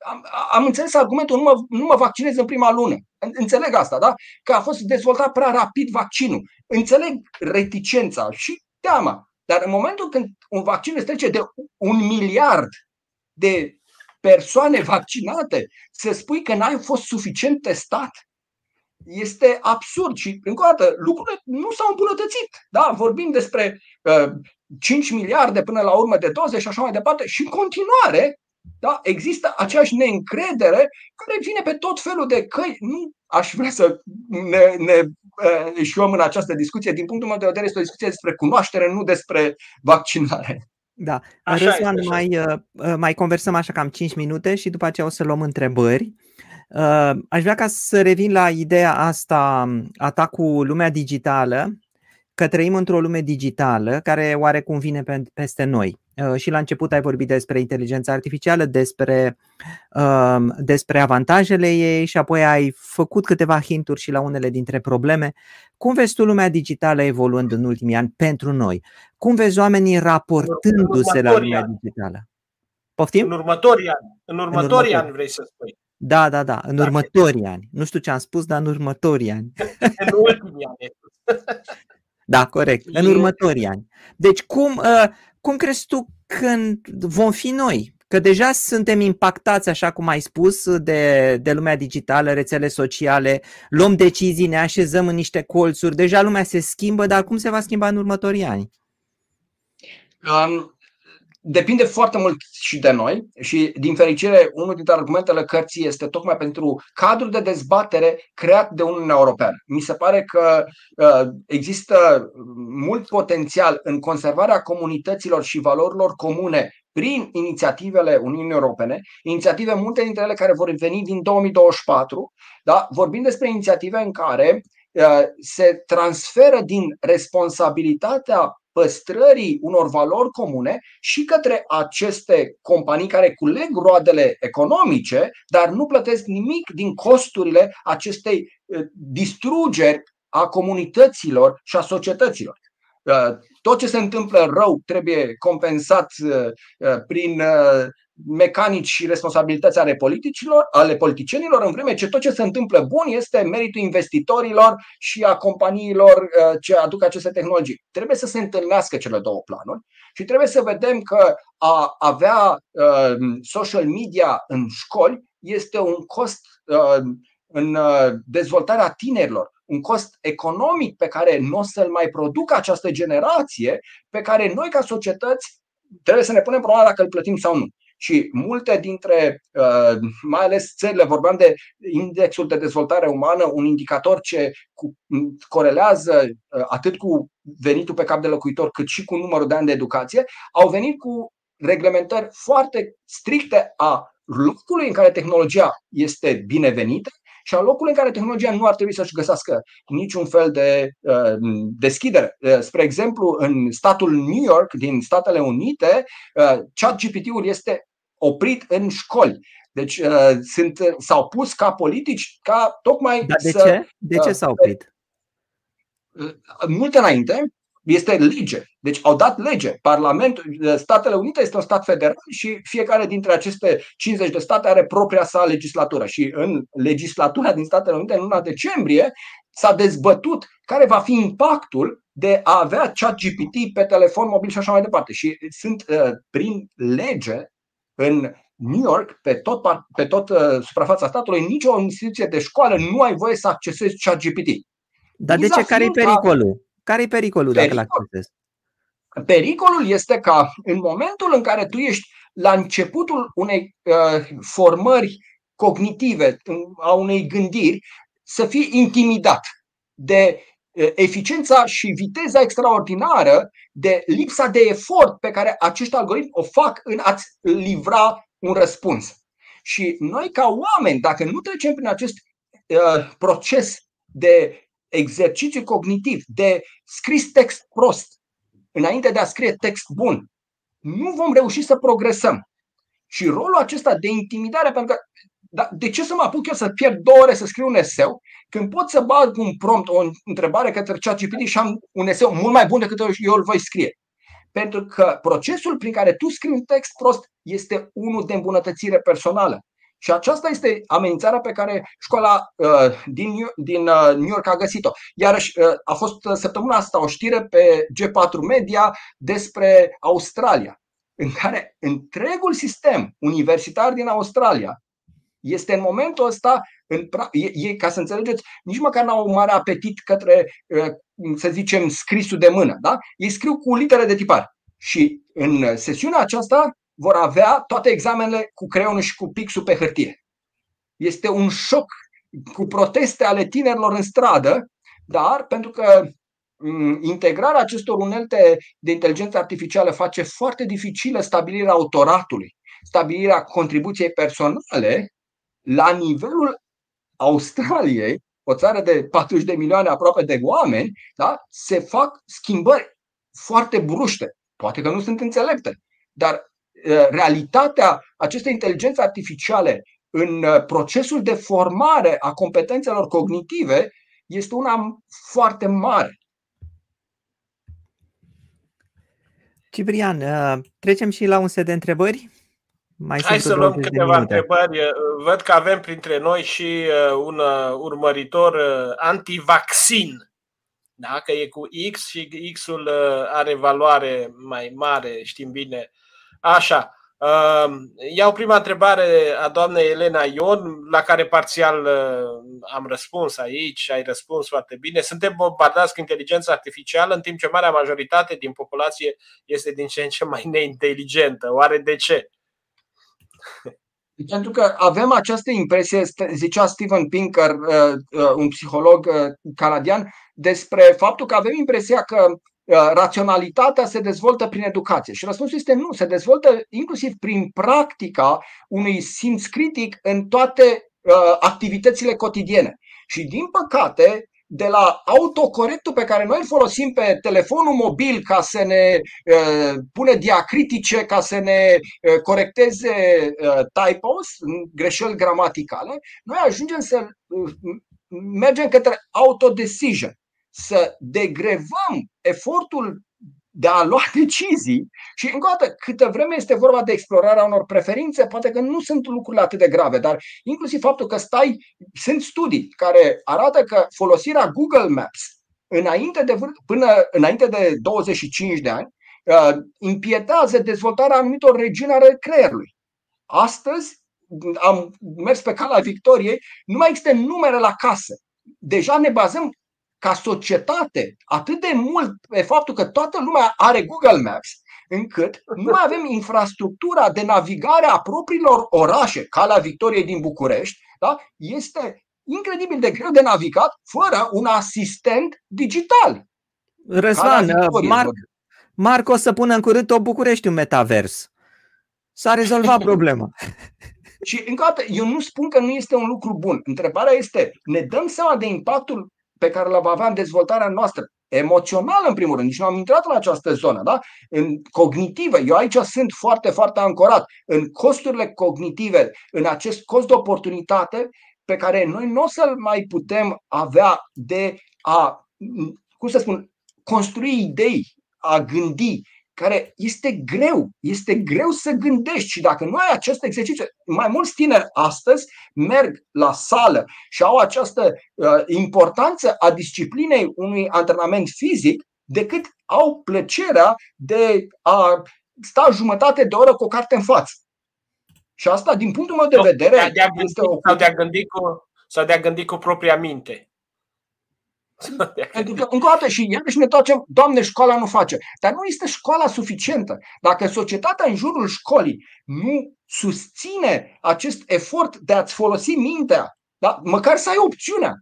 am, am înțeles argumentul nu mă, nu mă vaccinez în prima lună. Înțeleg asta, da? Că a fost dezvoltat prea rapid vaccinul. Înțeleg reticența și teama. Dar în momentul când un vaccin îți trece de un miliard de persoane vaccinate, să spui că n-ai fost suficient testat, este absurd și, încă o dată, lucrurile nu s-au îmbunătățit. Da? Vorbim despre uh, 5 miliarde până la urmă de doze și așa mai departe și în continuare da, există aceeași neîncredere care vine pe tot felul de căi. Nu aș vrea să ne, ne uh, eșuăm în această discuție. Din punctul meu de vedere este o discuție despre cunoaștere, nu despre vaccinare. Da, așa Răzvan, este, mai, uh, mai conversăm așa cam 5 minute și după aceea o să luăm întrebări. Uh, aș vrea ca să revin la ideea asta, atacul lumea digitală, că trăim într-o lume digitală care oarecum vine peste noi. Uh, și la început ai vorbit despre inteligența artificială, despre, um, despre avantajele ei și apoi ai făcut câteva hinturi și la unele dintre probleme. Cum vezi tu lumea digitală evoluând în ultimii ani pentru noi? Cum vezi oamenii raportându-se la lumea digitală? Poftim? În următorii ani. În următorii, în următorii ani vrei să spui. Da, da, da, în da, următorii ani. Nu știu ce am spus, dar în următorii ani. în ultimii ani. da, corect. În următorii ani. Deci cum, uh, cum crezi tu când vom fi noi? Că deja suntem impactați, așa cum ai spus, de, de lumea digitală, rețele sociale, luăm decizii, ne așezăm în niște colțuri, deja lumea se schimbă, dar cum se va schimba în următorii ani? Um, depinde foarte mult și de noi și, din fericire, unul dintre argumentele cărții este tocmai pentru cadrul de dezbatere creat de Uniunea Europeană. Mi se pare că uh, există mult potențial în conservarea comunităților și valorilor comune prin inițiativele Uniunii Europene, inițiative multe dintre ele care vor veni din 2024, da? vorbim despre inițiative în care uh, se transferă din responsabilitatea păstrării unor valori comune și către aceste companii care culeg roadele economice, dar nu plătesc nimic din costurile acestei eh, distrugeri a comunităților și a societăților. Eh, tot ce se întâmplă rău trebuie compensat eh, prin mecanici și responsabilități ale politicilor, ale politicienilor, în vreme ce tot ce se întâmplă bun este meritul investitorilor și a companiilor uh, ce aduc aceste tehnologii. Trebuie să se întâlnească cele două planuri și trebuie să vedem că a avea uh, social media în școli este un cost uh, în dezvoltarea tinerilor, un cost economic pe care nu o să-l mai producă această generație, pe care noi ca societăți trebuie să ne punem problema dacă îl plătim sau nu. Și multe dintre, uh, mai ales țările, vorbeam de indexul de dezvoltare umană, un indicator ce corelează uh, atât cu venitul pe cap de locuitor, cât și cu numărul de ani de educație, au venit cu reglementări foarte stricte a locului în care tehnologia este binevenită și a locului în care tehnologia nu ar trebui să-și găsească niciun fel de uh, deschidere. Uh, spre exemplu, în statul New York din Statele Unite, uh, ChatGPT-ul este oprit în școli. Deci uh, sunt, s-au pus ca politici ca tocmai Dar de să, ce? De ce uh, s-au oprit? Uh, multe înainte este lege. Deci au dat lege. Parlamentul, uh, Statele Unite este un stat federal și fiecare dintre aceste 50 de state are propria sa legislatură. Și în legislatura din Statele Unite, în luna decembrie, s-a dezbătut care va fi impactul de a avea chat GPT pe telefon mobil și așa mai departe. Și sunt uh, prin lege în New York, pe tot, pe tot uh, suprafața statului, nicio instituție de școală nu ai voie să accesezi ChatGPT. Dar de ce? Care e pericolul? Care e pericolul Pericol. dacă l accesezi? Pericolul este ca în momentul în care tu ești la începutul unei uh, formări cognitive, a unei gândiri, să fii intimidat de eficiența și viteza extraordinară de lipsa de efort pe care acești algoritmi o fac în a-ți livra un răspuns. Și noi, ca oameni, dacă nu trecem prin acest uh, proces de exercițiu cognitiv, de scris text prost, înainte de a scrie text bun, nu vom reuși să progresăm. Și rolul acesta de intimidare, pentru că dar de ce să mă apuc eu să pierd două ore să scriu un eseu când pot să bag un prompt, o întrebare către ChatGPT și am un eseu mult mai bun decât eu îl voi scrie? Pentru că procesul prin care tu scrii un text prost este unul de îmbunătățire personală. Și aceasta este amenințarea pe care școala uh, din, din uh, New York a găsit-o. Iarăși uh, a fost uh, săptămâna asta o știre pe G4 Media despre Australia, în care întregul sistem universitar din Australia este în momentul ăsta, în, e, ca să înțelegeți, nici măcar n-au un mare apetit către, uh, să zicem, scrisul de mână. Da? Ei scriu cu litere de tipar. Și în sesiunea aceasta vor avea toate examenele cu creionul și cu pixul pe hârtie. Este un șoc cu proteste ale tinerilor în stradă, dar pentru că mm, integrarea acestor unelte de inteligență artificială face foarte dificilă stabilirea autoratului, stabilirea contribuției personale la nivelul Australiei, o țară de 40 de milioane aproape de oameni, da, se fac schimbări foarte bruște. Poate că nu sunt înțelepte, dar realitatea acestei inteligențe artificiale în procesul de formare a competențelor cognitive este una foarte mare. Ciprian, trecem și la un set de întrebări. Mai Hai să luăm câteva întrebări. Văd că avem printre noi și un urmăritor antivaccin. Da? Că e cu X și X-ul are valoare mai mare, știm bine. Așa. Iau prima întrebare a doamnei Elena Ion, la care parțial am răspuns aici, ai răspuns foarte bine. Suntem bombardați cu inteligența artificială, în timp ce marea majoritate din populație este din ce în ce mai neinteligentă. Oare de ce? Pentru că avem această impresie, zicea Steven Pinker, uh, uh, un psiholog uh, canadian, despre faptul că avem impresia că raționalitatea se dezvoltă prin educație. Și răspunsul este nu, se dezvoltă inclusiv prin practica unui simț critic în toate activitățile cotidiene. Și din păcate, de la autocorectul pe care noi îl folosim pe telefonul mobil ca să ne uh, pune diacritice, ca să ne uh, corecteze uh, typos, greșeli gramaticale, noi ajungem să uh, mergem către autodecision, să degrevăm efortul de a lua decizii și încă o dată, câtă vreme este vorba de explorarea unor preferințe, poate că nu sunt lucrurile atât de grave, dar inclusiv faptul că stai, sunt studii care arată că folosirea Google Maps înainte de, până înainte de 25 de ani uh, impietează dezvoltarea anumitor regiuni ale creierului. Astăzi am mers pe calea victoriei, nu mai există numere la casă. Deja ne bazăm ca societate atât de mult pe faptul că toată lumea are Google Maps, încât nu mai avem infrastructura de navigare a propriilor orașe, Calea Victoriei din București, da? este incredibil de greu de navigat fără un asistent digital. Răzvan, Marc, Marc o să pună în curând o București un metavers. S-a rezolvat problema. Și încă o dată, eu nu spun că nu este un lucru bun. Întrebarea este, ne dăm seama de impactul pe care le va avea în dezvoltarea noastră emoțională, în primul rând, nici nu am intrat în această zonă, da? în cognitivă. Eu aici sunt foarte, foarte ancorat în costurile cognitive, în acest cost de oportunitate pe care noi nu o să-l mai putem avea de a, cum să spun, construi idei, a gândi, care este greu, este greu să gândești și dacă nu ai acest exercițiu, mai mulți tineri astăzi merg la sală și au această uh, importanță a disciplinei unui antrenament fizic decât au plăcerea de a sta jumătate de oră cu o carte în față. Și asta, din punctul meu de vedere, de a, de a gândi, este o... sau, de a gândi cu, sau de a gândi cu propria minte. Pentru că, încă o dată, și iarăși ne toacem, Doamne, școala nu face. Dar nu este școala suficientă. Dacă societatea în jurul școlii nu susține acest efort de a-ți folosi mintea, da? măcar să ai opțiunea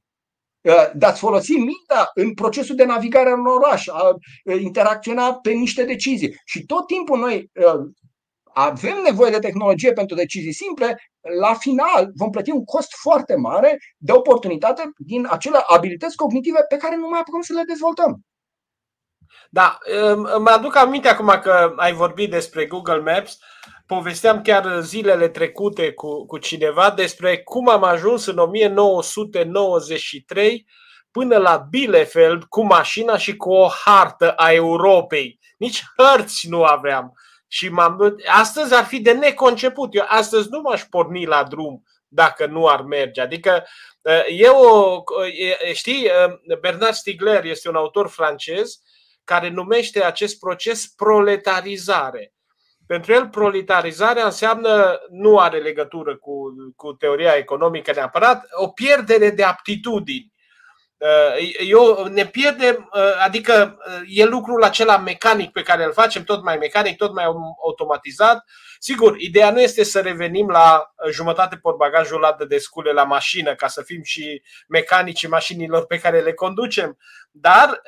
uh, de a-ți folosi mintea în procesul de navigare în oraș, a uh, interacționa pe niște decizii. Și tot timpul noi uh, avem nevoie de tehnologie pentru decizii simple, la final vom plăti un cost foarte mare de oportunitate din acele abilități cognitive pe care nu mai apucăm să le dezvoltăm. Da, mă aduc aminte acum că ai vorbit despre Google Maps. Povesteam chiar zilele trecute cu, cu cineva despre cum am ajuns în 1993 până la Bielefeld cu mașina și cu o hartă a Europei. Nici hărți nu aveam. Și m-am, astăzi ar fi de neconceput. Eu astăzi nu m-aș porni la drum dacă nu ar merge. Adică eu, știi, Bernard Stiegler este un autor francez care numește acest proces proletarizare. Pentru el, proletarizarea înseamnă, nu are legătură cu, cu teoria economică neapărat, o pierdere de aptitudini. Eu ne pierdem, adică e lucrul acela mecanic pe care îl facem, tot mai mecanic, tot mai automatizat. Sigur, ideea nu este să revenim la jumătate portbagajul ladă de scule la mașină ca să fim și mecanici mașinilor pe care le conducem, dar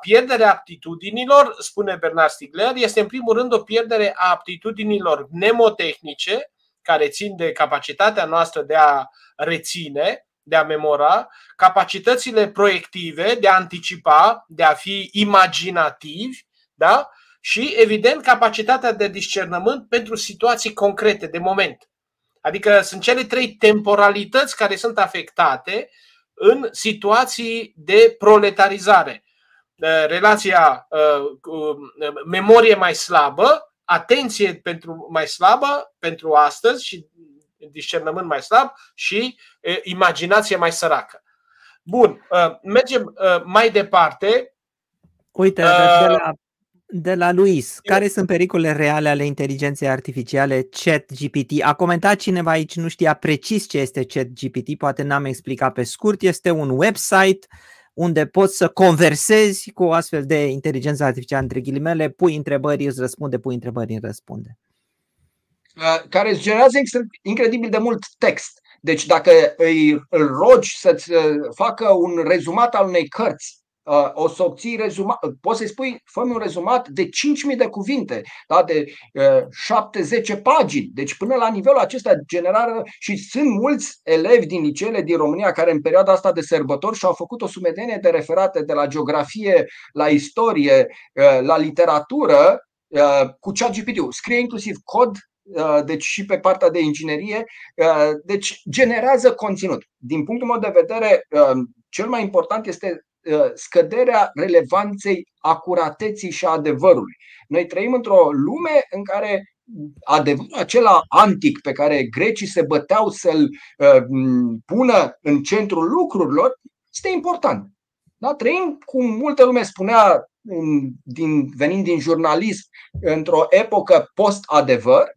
pierderea aptitudinilor, spune Bernard Stigler, este în primul rând o pierdere a aptitudinilor mnemotehnice care țin de capacitatea noastră de a reține, de a memora, capacitățile proiective, de a anticipa, de a fi imaginativi, da? și, evident, capacitatea de discernământ pentru situații concrete, de moment. Adică sunt cele trei temporalități care sunt afectate în situații de proletarizare. Relația cu memorie mai slabă, atenție pentru mai slabă pentru astăzi și discernământ mai slab și imaginație mai săracă. Bun, mergem mai departe. Uite, de la, de la Luis, care sunt pericolele reale ale inteligenței artificiale ChatGPT? A comentat cineva aici, nu știa precis ce este ChatGPT, poate n-am explicat pe scurt, este un website unde poți să conversezi cu o astfel de inteligență artificială, între ghilimele, pui întrebări, îți răspunde, pui întrebări, îți răspunde. Uh, care îți generează incredibil de mult text. Deci dacă îi rogi să-ți uh, facă un rezumat al unei cărți Uh, o să obții rezumat, poți să-i spui, fă un rezumat de 5.000 de cuvinte, da? de uh, 7-10 pagini. Deci până la nivelul acesta generară și sunt mulți elevi din liceele din România care în perioada asta de sărbători și-au făcut o sumedenie de referate de la geografie, la istorie, uh, la literatură uh, cu ChatGPT. Scrie inclusiv cod uh, deci și pe partea de inginerie, uh, deci generează conținut. Din punctul meu de vedere, cel mai important este Uh, scăderea relevanței acurateții și adevărului. Noi trăim într-o lume în care adevărul acela antic pe care grecii se băteau să-l uh, pună în centrul lucrurilor este important. Da? Trăim, cum multă lume spunea, din, venind din jurnalism, într-o epocă post-adevăr,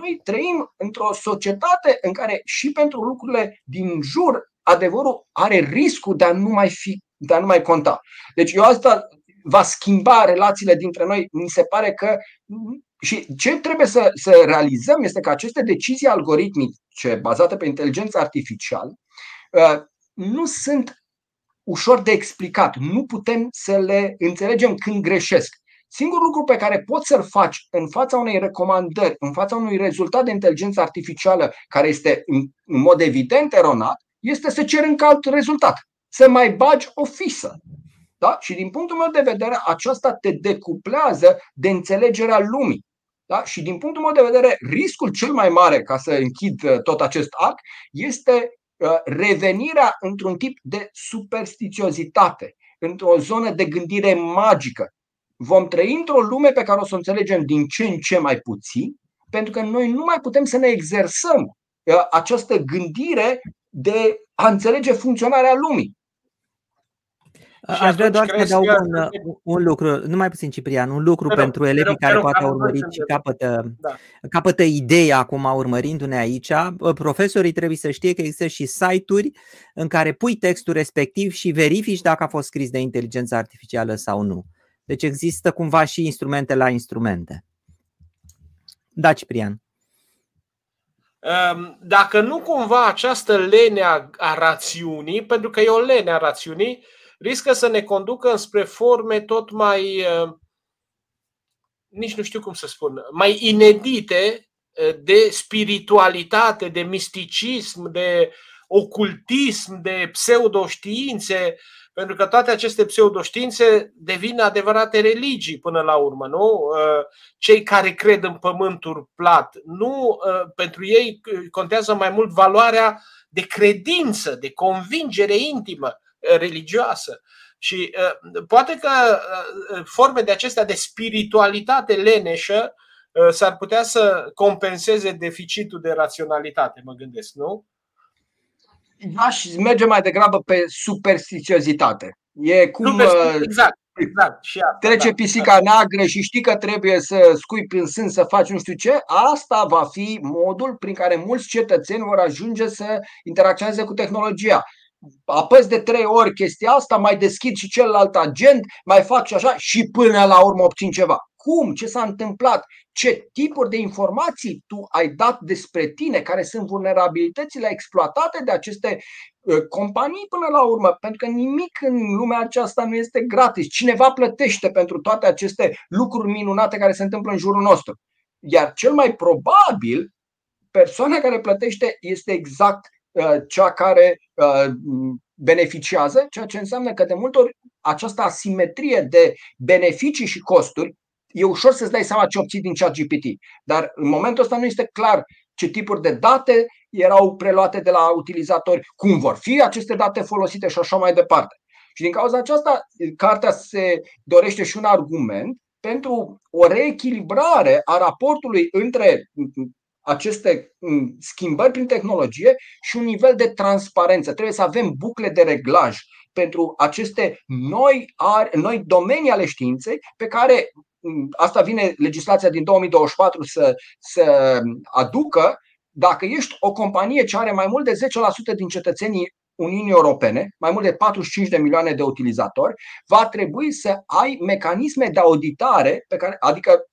noi trăim într-o societate în care și pentru lucrurile din jur, adevărul are riscul de a nu mai fi de a nu mai conta. Deci eu asta va schimba relațiile dintre noi. Mi se pare că și ce trebuie să, să realizăm este că aceste decizii algoritmice bazate pe inteligență artificială uh, nu sunt ușor de explicat. Nu putem să le înțelegem când greșesc. Singurul lucru pe care poți să-l faci în fața unei recomandări, în fața unui rezultat de inteligență artificială care este în mod evident eronat, este să ceri încă alt rezultat să mai bagi o fisă. Da? Și din punctul meu de vedere, aceasta te decuplează de înțelegerea lumii. Da? Și din punctul meu de vedere, riscul cel mai mare, ca să închid uh, tot acest act, este uh, revenirea într-un tip de superstițiozitate, într-o zonă de gândire magică. Vom trăi într-o lume pe care o să o înțelegem din ce în ce mai puțin, pentru că noi nu mai putem să ne exersăm uh, această gândire de a înțelege funcționarea lumii. Aș vrea doar să adaug un, un lucru, nu mai puțin Ciprian, un lucru rog, pentru elevii rog, care rog, poate au urmărit și capătă, da. capătă ideea acum urmărindu-ne aici. Profesorii trebuie să știe că există și site-uri în care pui textul respectiv și verifici dacă a fost scris de inteligență artificială sau nu. Deci există cumva și instrumente la instrumente. Da, Ciprian. Ehm, dacă nu cumva această lene a, a rațiunii, pentru că e o lene a rațiunii, riscă să ne conducă spre forme tot mai, uh, nici nu știu cum să spun, mai inedite uh, de spiritualitate, de misticism, de ocultism, de pseudoștiințe, pentru că toate aceste pseudoștiințe devin adevărate religii până la urmă, nu? Uh, cei care cred în pământul plat, nu pentru ei contează mai mult valoarea de credință, de convingere intimă religioasă. Și uh, poate că uh, forme de acestea de spiritualitate leneșă uh, s-ar putea să compenseze deficitul de raționalitate, mă gândesc, nu? Aș merge mai degrabă pe superstițiozitate. E cum exact, exact. Și asta, trece da, pisica da. neagră și știi că trebuie să scui prin sân să faci nu știu ce, asta va fi modul prin care mulți cetățeni vor ajunge să interacționeze cu tehnologia. apăs de trei ori chestia asta, mai deschid și celălalt agent, mai fac și așa și până la urmă obțin ceva. Cum? Ce s-a întâmplat? Ce tipuri de informații tu ai dat despre tine? Care sunt vulnerabilitățile exploatate de aceste uh, companii până la urmă? Pentru că nimic în lumea aceasta nu este gratis. Cineva plătește pentru toate aceste lucruri minunate care se întâmplă în jurul nostru. Iar cel mai probabil, persoana care plătește este exact uh, cea care uh, beneficiază, ceea ce înseamnă că de multe ori această asimetrie de beneficii și costuri e ușor să-ți dai seama ce obții din ChatGPT. Dar în momentul ăsta nu este clar ce tipuri de date erau preluate de la utilizatori, cum vor fi aceste date folosite și așa mai departe. Și din cauza aceasta, cartea se dorește și un argument pentru o reechilibrare a raportului între aceste schimbări prin tehnologie și un nivel de transparență. Trebuie să avem bucle de reglaj pentru aceste noi, noi domenii ale științei pe care asta vine legislația din 2024 să, să aducă, dacă ești o companie ce are mai mult de 10% din cetățenii Uniunii Europene, mai mult de 45 de milioane de utilizatori, va trebui să ai mecanisme de auditare, pe care, adică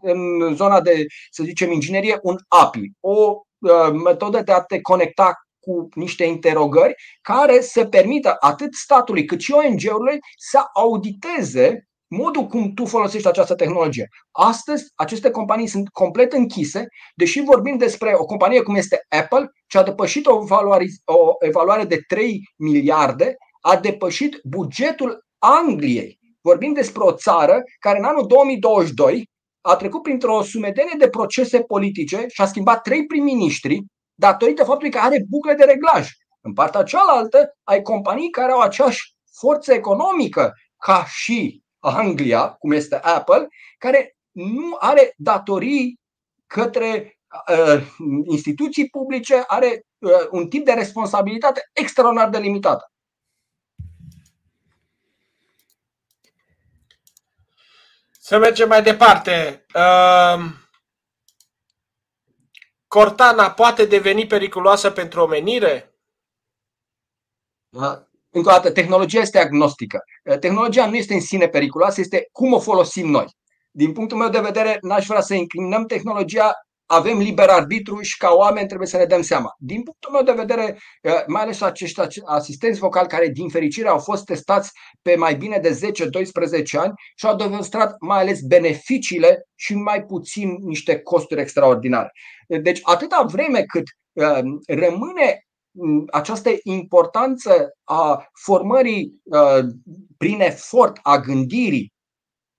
în zona de, să zicem, inginerie, un API, o uh, metodă de a te conecta cu niște interogări care să permită atât statului cât și ONG-urile să auditeze modul cum tu folosești această tehnologie. Astăzi, aceste companii sunt complet închise, deși vorbim despre o companie cum este Apple, ce a depășit o evaluare, o evaluare de 3 miliarde, a depășit bugetul Angliei. Vorbim despre o țară care în anul 2022 a trecut printr-o sumedenie de procese politice și a schimbat trei prim-ministri datorită faptului că are bucle de reglaj. În partea cealaltă ai companii care au aceeași forță economică ca și Anglia, cum este Apple, care nu are datorii către uh, instituții publice, are uh, un tip de responsabilitate extraordinar de limitată. Să mergem mai departe. Uh, Cortana poate deveni periculoasă pentru omenire? Da. Încă o dată, tehnologia este agnostică. Eh, tehnologia nu este în sine periculoasă, este cum o folosim noi. Din punctul meu de vedere, n-aș vrea să incriminăm tehnologia, avem liber arbitru și ca oameni trebuie să ne dăm seama. Din punctul meu de vedere, eh, mai ales acești asistenți vocali care, din fericire, au fost testați pe mai bine de 10-12 ani și au demonstrat mai ales beneficiile și mai puțin niște costuri extraordinare. Deci, atâta vreme cât eh, rămâne această importanță a formării uh, prin efort a gândirii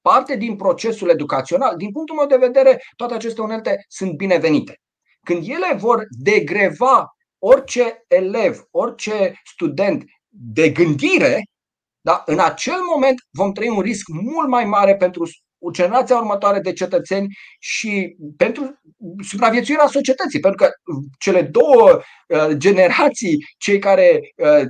parte din procesul educațional, din punctul meu de vedere, toate aceste unelte sunt binevenite. Când ele vor degreva orice elev, orice student de gândire, da, în acel moment vom trăi un risc mult mai mare pentru generația următoare de cetățeni și pentru supraviețuirea societății. Pentru că cele două uh, generații, cei care uh,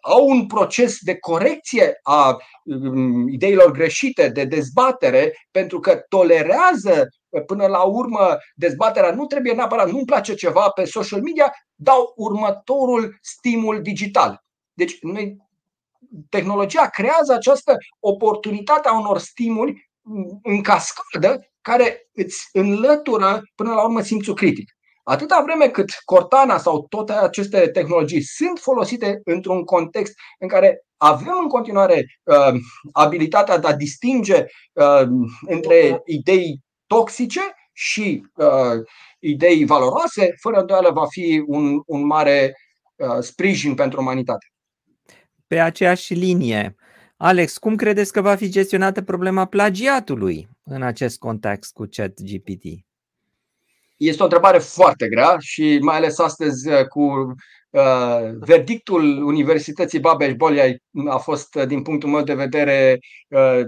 au un proces de corecție a um, ideilor greșite, de dezbatere, pentru că tolerează uh, până la urmă dezbaterea, nu trebuie neapărat, nu-mi place ceva pe social media, dau următorul stimul digital. Deci noi tehnologia creează această oportunitate a unor stimuli în cascadă care îți înlătură până la urmă simțul critic. Atâta vreme cât Cortana sau toate aceste tehnologii sunt folosite într-un context în care avem în continuare uh, abilitatea de a distinge uh, între idei toxice și uh, idei valoroase, fără îndoială va fi un, un mare uh, sprijin pentru umanitate. Pe aceeași linie, Alex, cum credeți că va fi gestionată problema plagiatului în acest context cu ChatGPT? Este o întrebare foarte grea și mai ales astăzi uh, cu uh, verdictul Universității Babeș-Bolyai a fost, uh, din punctul meu de vedere, uh,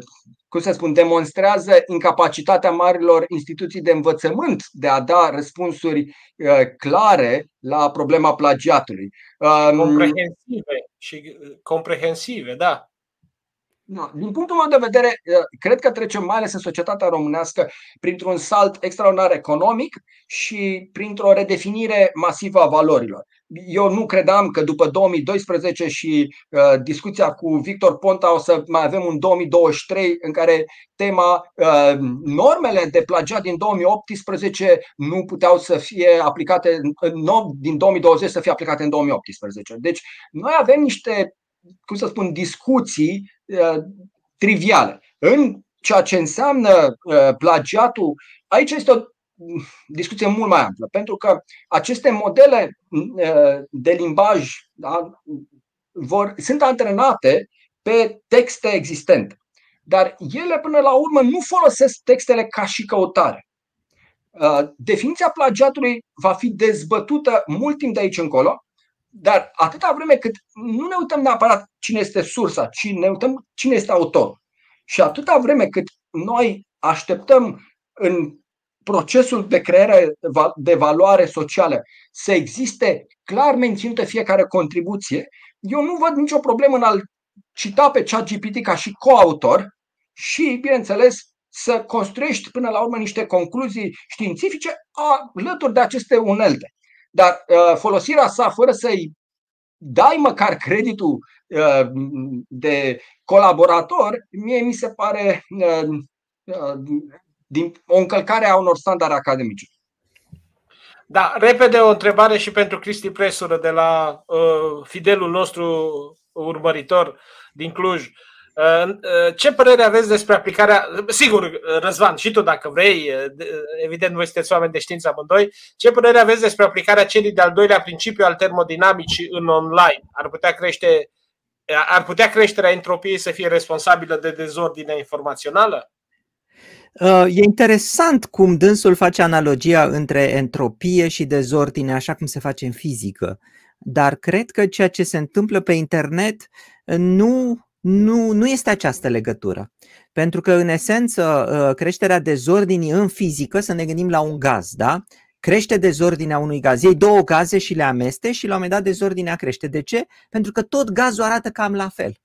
cum să spun, demonstrează incapacitatea marilor instituții de învățământ de a da răspunsuri uh, clare la problema plagiatului. Um, comprehensive și uh, comprehensive, da. No, din punctul meu de vedere, cred că trecem mai ales în societatea românească printr-un salt extraordinar economic și printr-o redefinire masivă a valorilor. Eu nu credeam că după 2012 și uh, discuția cu Victor Ponta o să mai avem un 2023 în care tema uh, normele de plagiat din 2018 nu puteau să fie aplicate uh, din 2020 să fie aplicate în 2018. Deci noi avem niște cum să spun, discuții uh, triviale. În ceea ce înseamnă uh, plagiatul, aici este o discuție mult mai amplă, pentru că aceste modele uh, de limbaj da, vor, sunt antrenate pe texte existente. Dar ele, până la urmă, nu folosesc textele ca și căutare. Definiția plagiatului va fi dezbătută mult timp de aici încolo dar atâta vreme cât nu ne uităm neapărat cine este sursa, ci ne uităm cine este autor. Și atâta vreme cât noi așteptăm în procesul de creare de valoare socială să existe clar menținută fiecare contribuție, eu nu văd nicio problemă în a-l cita pe ChatGPT ca și coautor și, bineînțeles, să construiești până la urmă niște concluzii științifice alături de aceste unelte. Dar uh, folosirea sa fără să-i dai măcar creditul uh, de colaborator, mie mi se pare uh, din, o încălcare a unor standarde academice. Da, repede o întrebare și pentru Cristi Presură de la uh, fidelul nostru urmăritor din Cluj. Uh, ce părere aveți despre aplicarea, sigur, Răzvan, și tu dacă vrei, evident voi sunteți oameni de știință amândoi, ce părere aveți despre aplicarea celui de-al doilea principiu al termodinamicii în online? Ar putea crește ar putea creșterea entropiei să fie responsabilă de dezordinea informațională? E interesant cum dânsul face analogia între entropie și dezordine, așa cum se face în fizică. Dar cred că ceea ce se întâmplă pe internet nu nu, nu este această legătură. Pentru că, în esență, ă, creșterea dezordinii în fizică, să ne gândim la un gaz, da? Crește dezordinea unui gaz. Iei două gaze și le ameste și la un moment dat dezordinea crește. De ce? Pentru că tot gazul arată cam la fel.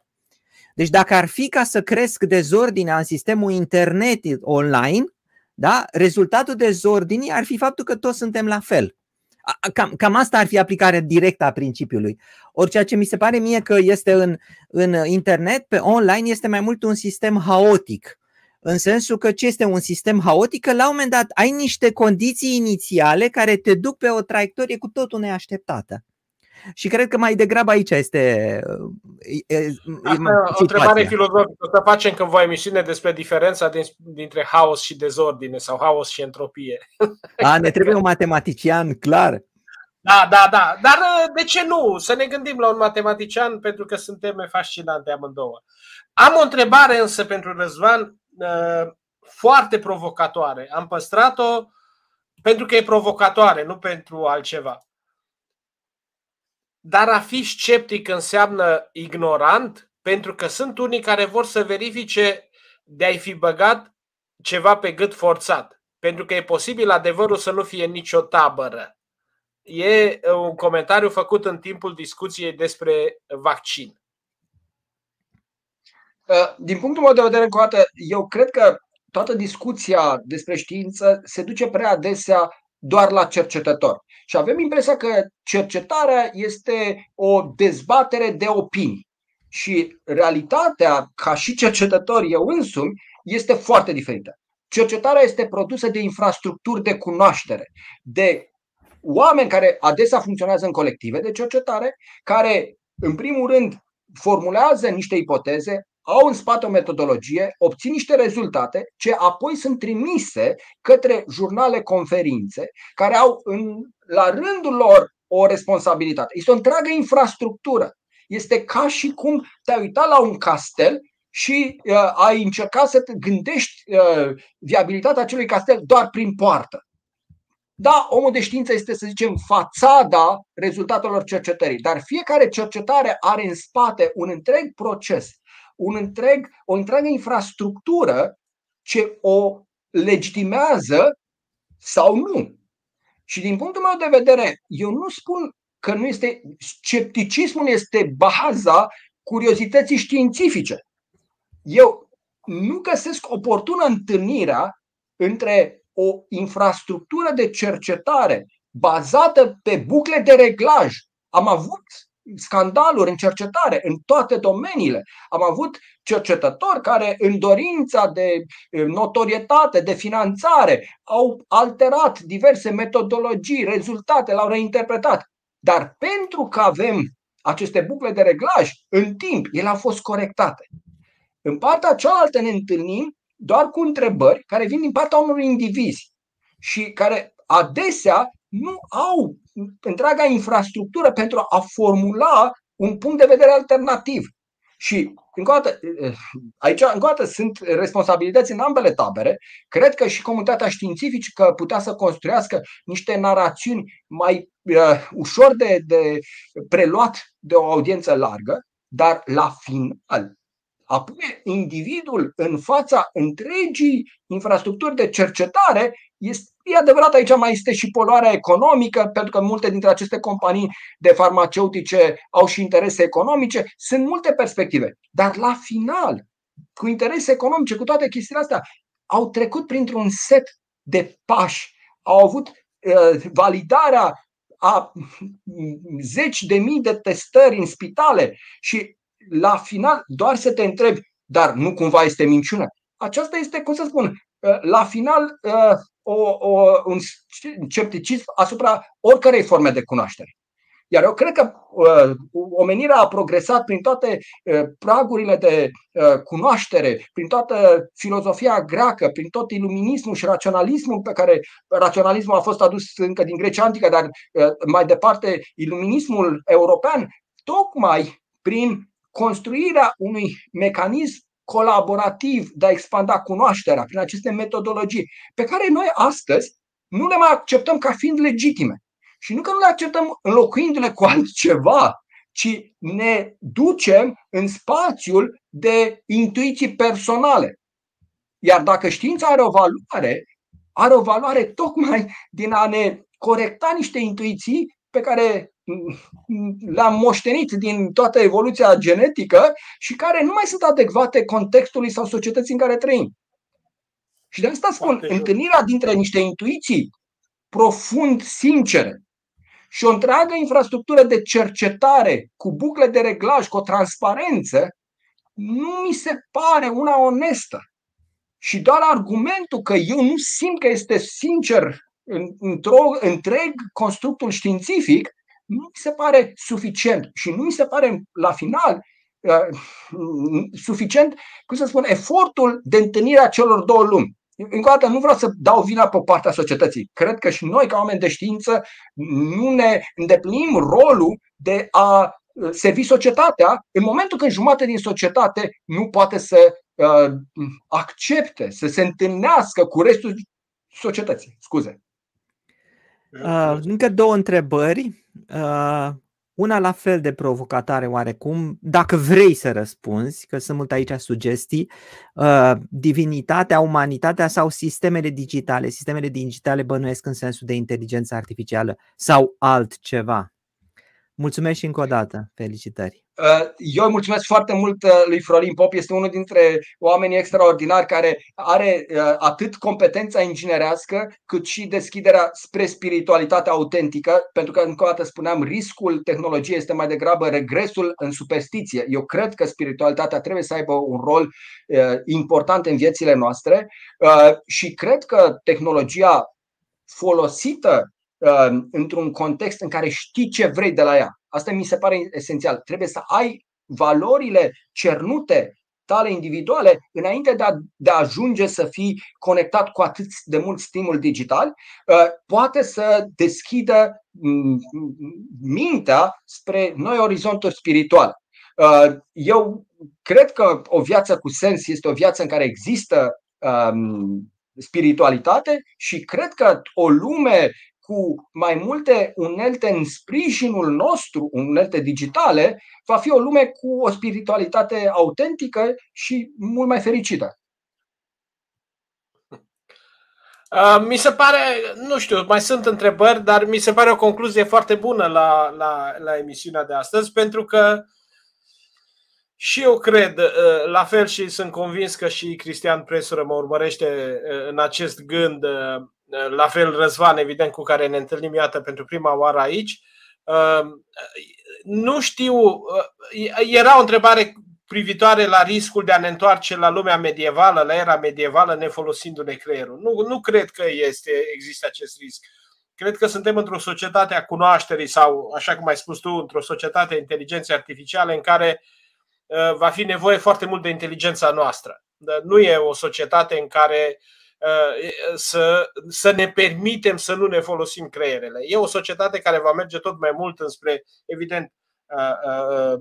Deci dacă ar fi ca să cresc dezordinea în sistemul internet online, da? rezultatul dezordinii ar fi faptul că toți suntem la fel. Cam, cam asta ar fi aplicarea directă a principiului. Ori ceea ce mi se pare mie că este în, în internet, pe online, este mai mult un sistem haotic. În sensul că ce este un sistem haotic? Că la un moment dat ai niște condiții inițiale care te duc pe o traiectorie cu totul neașteptată. Și cred că mai degrabă aici este Asta o întrebare filozofică. Să facem cândva o emisiune despre diferența dintre haos și dezordine sau haos și entropie. A, ne trebuie un matematician, clar. Da, da, da. Dar de ce nu? Să ne gândim la un matematician pentru că sunt teme fascinante amândouă. Am o întrebare însă pentru Răzvan foarte provocatoare. Am păstrat-o pentru că e provocatoare, nu pentru altceva. Dar a fi sceptic înseamnă ignorant, pentru că sunt unii care vor să verifice de a-i fi băgat ceva pe gât forțat. Pentru că e posibil adevărul să nu fie nicio tabără. E un comentariu făcut în timpul discuției despre vaccin. Uh, din punctul meu de vedere, încă o dată, eu cred că toată discuția despre știință se duce prea adesea doar la cercetător. Și avem impresia că cercetarea este o dezbatere de opinii. Și realitatea, ca și cercetător eu însumi, este foarte diferită. Cercetarea este produsă de infrastructuri de cunoaștere, de oameni care adesea funcționează în colective de cercetare, care, în primul rând, formulează niște ipoteze, au în spate o metodologie, obțin niște rezultate, ce apoi sunt trimise către jurnale, conferințe, care au în, la rândul lor o responsabilitate. Este o întreagă infrastructură. Este ca și cum te-ai uitat la un castel și uh, ai încercat să te gândești uh, viabilitatea acelui castel doar prin poartă. Da, omul de știință este, să zicem, fațada rezultatelor cercetării, dar fiecare cercetare are în spate un întreg proces un întreg, o întreagă infrastructură ce o legitimează sau nu. Și din punctul meu de vedere, eu nu spun că nu este scepticismul este baza curiozității științifice. eu nu găsesc oportună întâlnirea între o infrastructură de cercetare bazată pe bucle de reglaj. Am avut scandaluri în cercetare în toate domeniile. Am avut cercetători care, în dorința de notorietate, de finanțare, au alterat diverse metodologii, rezultate, le-au reinterpretat. Dar pentru că avem aceste bucle de reglaj, în timp, ele au fost corectate. În partea cealaltă ne întâlnim doar cu întrebări care vin din partea unor indivizi și care adesea nu au întreaga infrastructură pentru a formula un punct de vedere alternativ. Și, încă o dată, aici, încă o dată, sunt responsabilități în ambele tabere. Cred că și comunitatea științifică putea să construiască niște narațiuni mai uh, ușor de, de preluat de o audiență largă, dar la final a pune individul în fața întregii infrastructuri de cercetare este E adevărat, aici mai este și poluarea economică, pentru că multe dintre aceste companii de farmaceutice au și interese economice. Sunt multe perspective. Dar la final, cu interese economice, cu toate chestiile astea, au trecut printr-un set de pași. Au avut uh, validarea a zeci de mii de testări în spitale și la final doar să te întrebi, dar nu cumva este minciună. Aceasta este, cum să spun, uh, la final uh, o, o, un scepticism asupra oricărei forme de cunoaștere. Iar eu cred că uh, omenirea a progresat prin toate uh, pragurile de uh, cunoaștere, prin toată filozofia greacă, prin tot iluminismul și raționalismul pe care raționalismul a fost adus încă din Grecia Antică, dar uh, mai departe iluminismul european, tocmai prin construirea unui mecanism colaborativ de a expanda cunoașterea prin aceste metodologii pe care noi astăzi nu le mai acceptăm ca fiind legitime. Și nu că nu le acceptăm înlocuindu-le cu altceva, ci ne ducem în spațiul de intuiții personale. Iar dacă știința are o valoare, are o valoare tocmai din a ne corecta niște intuiții pe care le-am moștenit din toată evoluția genetică și care nu mai sunt adecvate contextului sau societății în care trăim. Și de asta spun, Foarte întâlnirea dintre niște intuiții profund sincere și o întreagă infrastructură de cercetare cu bucle de reglaj, cu o transparență, nu mi se pare una onestă. Și doar argumentul că eu nu simt că este sincer într-o întreg constructul științific, nu mi se pare suficient și nu mi se pare la final uh, suficient, cum să spun, efortul de întâlnire a celor două lumi. Încă o dată, nu vreau să dau vina pe partea societății. Cred că și noi, ca oameni de știință, nu ne îndeplinim rolul de a uh, servi societatea în momentul când jumătate din societate nu poate să uh, accepte, să se întâlnească cu restul societății. Scuze. Uh, încă două întrebări. Uh, una la fel de provocatoare oarecum, dacă vrei să răspunzi, că sunt mult aici sugestii, uh, divinitatea, umanitatea sau sistemele digitale. Sistemele digitale bănuiesc în sensul de inteligență artificială sau altceva. Mulțumesc și încă o dată. Felicitări. Uh, eu mulțumesc foarte mult uh, lui Florin Pop, este unul dintre oamenii extraordinari care are uh, atât competența inginerească cât și deschiderea spre spiritualitatea autentică, pentru că încă o dată spuneam, riscul tehnologiei este mai degrabă regresul în superstiție. Eu cred că spiritualitatea trebuie să aibă un rol important în viețile noastre și cred că tehnologia folosită într-un context în care știi ce vrei de la ea Asta mi se pare esențial. Trebuie să ai valorile cernute tale individuale înainte de a, de a ajunge să fii conectat cu atât de mult stimul digital, uh, poate să deschidă mm, mintea spre noi orizonturi spirituale. Uh, eu cred că o viață cu sens este o viață în care există um, spiritualitate și cred că o lume cu mai multe unelte în sprijinul nostru, unelte digitale, va fi o lume cu o spiritualitate autentică și mult mai fericită. Mi se pare, nu știu, mai sunt întrebări, dar mi se pare o concluzie foarte bună la, la, la emisiunea de astăzi, pentru că Și eu cred, uh, la fel și sunt convins că și Cristian Presură mă urmărește uh, în acest gând, uh, la fel Răzvan, evident, cu care ne întâlnim, iată, pentru prima oară aici. Nu știu, era o întrebare privitoare la riscul de a ne întoarce la lumea medievală, la era medievală, ne folosindu-ne creierul. Nu, nu cred că este, există acest risc. Cred că suntem într-o societate a cunoașterii sau, așa cum ai spus tu, într-o societate a inteligenței artificiale în care uh, Uh, va fi nevoie foarte mult de inteligența noastră. Nu e o societate în care uh, să, să ne permitem să nu ne folosim creierele. E o societate care va merge tot mai mult înspre, evident, uh,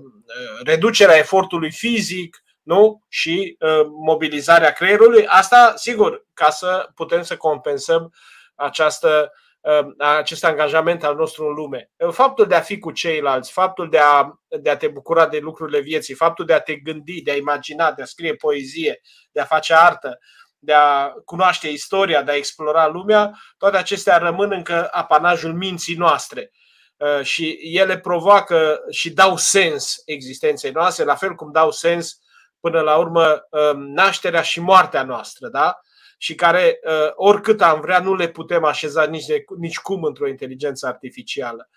reducerea efortului fizic nu? și mobilizarea creierului. Asta, sigur, ca să putem să compensăm această Um, acest angajament al nostru în lume. Faptul de a fi cu ceilalți, faptul de a, de a te bucura de lucrurile vieții, faptul de a te gândi, de a imagina, de a scrie poezie, de a face artă, de a cunoaște istoria, de a explora lumea, toate acestea rămân încă apanajul minții noastre uh, și ele provoacă și dau sens existenței noastre, la fel cum dau sens până la urmă um, nașterea și moartea noastră. Da? și care, uh, oricât am vrea, nu le putem așeza nici, de, nici cum într-o inteligență artificială.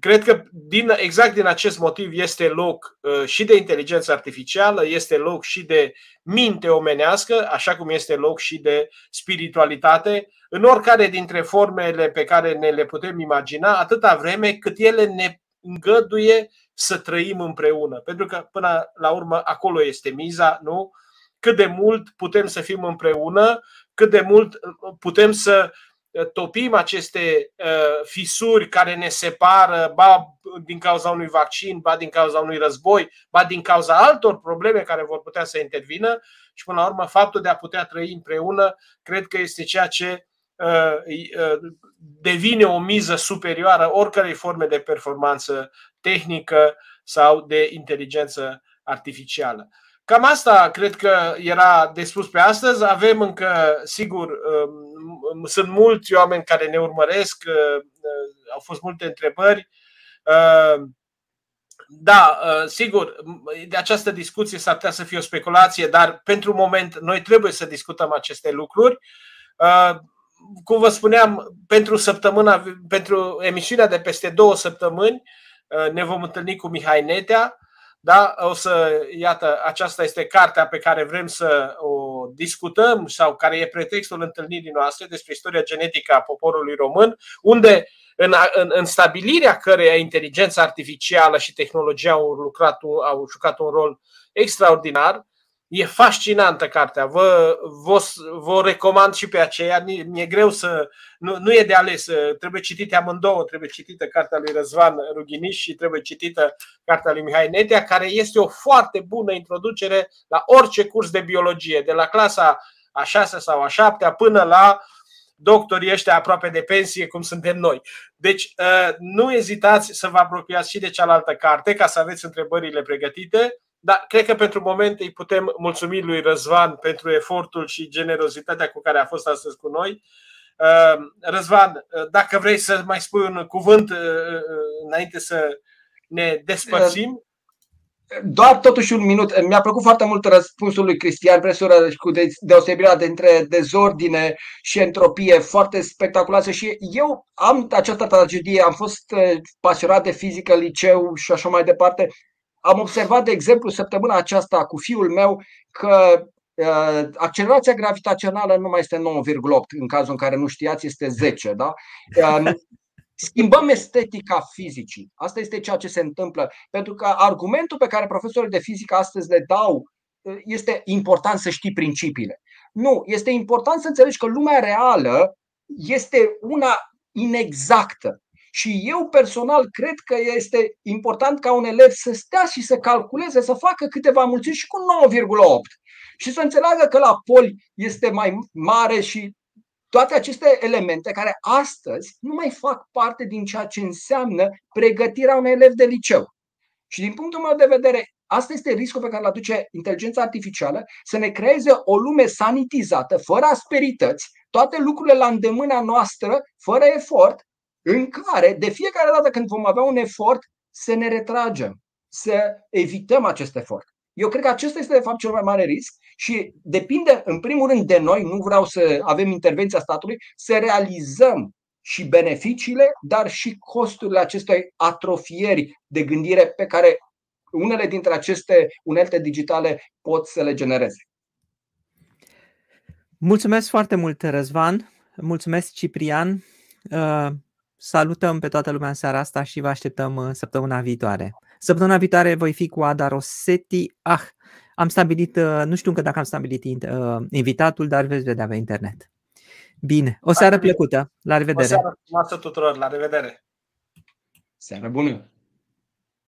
Cred că din, exact din acest motiv este loc uh, și de inteligență artificială, este loc și de minte omenească, așa cum este loc și de spiritualitate, în oricare dintre formele pe care ne le putem imagina, atâta vreme cât ele ne îngăduie să trăim împreună. Pentru că, până la urmă, acolo este miza, nu? cât de mult putem să fim împreună, cât de mult uh, putem să uh, topim aceste uh, fisuri care ne separă, ba din cauza unui vaccin, ba din cauza unui război, ba din cauza altor probleme care vor putea să intervină și până la urmă faptul de a putea trăi împreună cred că este ceea ce devine o miză superioară oricărei forme de performanță tehnică sau de inteligență artificială. Cam asta cred că era de spus pe astăzi. Avem încă, sigur, um, sunt mulți oameni care ne urmăresc, uh, uh, au fost multe întrebări. Uh, da, sigur, de această discuție s-ar putea să fie o speculație, dar pentru moment noi trebuie să discutăm aceste lucruri. Cum vă spuneam, pentru săptămâna, pentru emisiunea de peste două săptămâni ne vom întâlni cu Mihai Netea da? O să, iată, aceasta este cartea pe care vrem să o discutăm sau care e pretextul întâlnirii noastre despre istoria genetică a poporului român, unde în, în, în stabilirea căreia inteligența artificială și tehnologia au, lucrat, au jucat un rol extraordinar, E fascinantă cartea, vă, vă, vă recomand și pe aceea. Mi-e greu să. Nu, nu e de ales, trebuie citite amândouă. Trebuie citită cartea lui Răzvan Rughiniș și trebuie citită cartea lui Mihai Netea, care este o foarte bună introducere la orice curs de biologie, de la clasa a șasea sau a șaptea până la doctorii ăștia aproape de pensie, cum suntem noi. Deci, ă, nu ezitați să vă apropiați și de cealaltă carte ca să aveți întrebările pregătite da, cred că pentru moment îi putem mulțumi lui Răzvan pentru efortul și generozitatea cu care a fost astăzi cu noi. Uh, Răzvan, uh, dacă vrei să mai spui un cuvânt uh, înainte să ne despărțim. Doar totuși un minut. Mi-a plăcut foarte mult răspunsul lui Cristian Presură cu deosebirea dintre dezordine și entropie foarte spectaculoasă și eu am această tragedie, am fost pasionat de fizică, liceu și așa mai departe am observat, de exemplu, săptămâna aceasta cu fiul meu că uh, accelerația gravitațională nu mai este 9,8 în cazul în care nu știați, este 10. Da? Uh, schimbăm estetica fizicii. Asta este ceea ce se întâmplă. Pentru că argumentul pe care profesorii de fizică astăzi le dau uh, este important să știi principiile. Nu, este important să înțelegi că lumea reală este una inexactă. Și eu personal cred că este important ca un elev să stea și să calculeze, să facă câteva mulțimi și cu 9,8 și să înțeleagă că la poli este mai mare și toate aceste elemente care astăzi nu mai fac parte din ceea ce înseamnă pregătirea unui elev de liceu. Și din punctul meu de vedere, asta este riscul pe care îl aduce inteligența artificială, să ne creeze o lume sanitizată, fără asperități, toate lucrurile la îndemâna noastră, fără efort, în care de fiecare dată când vom avea un efort să ne retragem, să evităm acest efort. Eu cred că acesta este de fapt cel mai mare risc și depinde în primul rând de noi, nu vreau să avem intervenția statului, să realizăm și beneficiile, dar și costurile acestei atrofieri de gândire pe care unele dintre aceste unelte digitale pot să le genereze. Mulțumesc foarte mult, Răzvan. Mulțumesc, Ciprian. Uh, salutăm pe toată lumea în seara asta și vă așteptăm uh, săptămâna viitoare. Săptămâna viitoare voi fi cu Ada Rossetti. Ah, am stabilit, uh, nu știu încă dacă am stabilit invitatul, dar veți vedea pe internet. Bine, o seară plăcută. La revedere. O seară frumoasă tuturor. La revedere. Seară bună.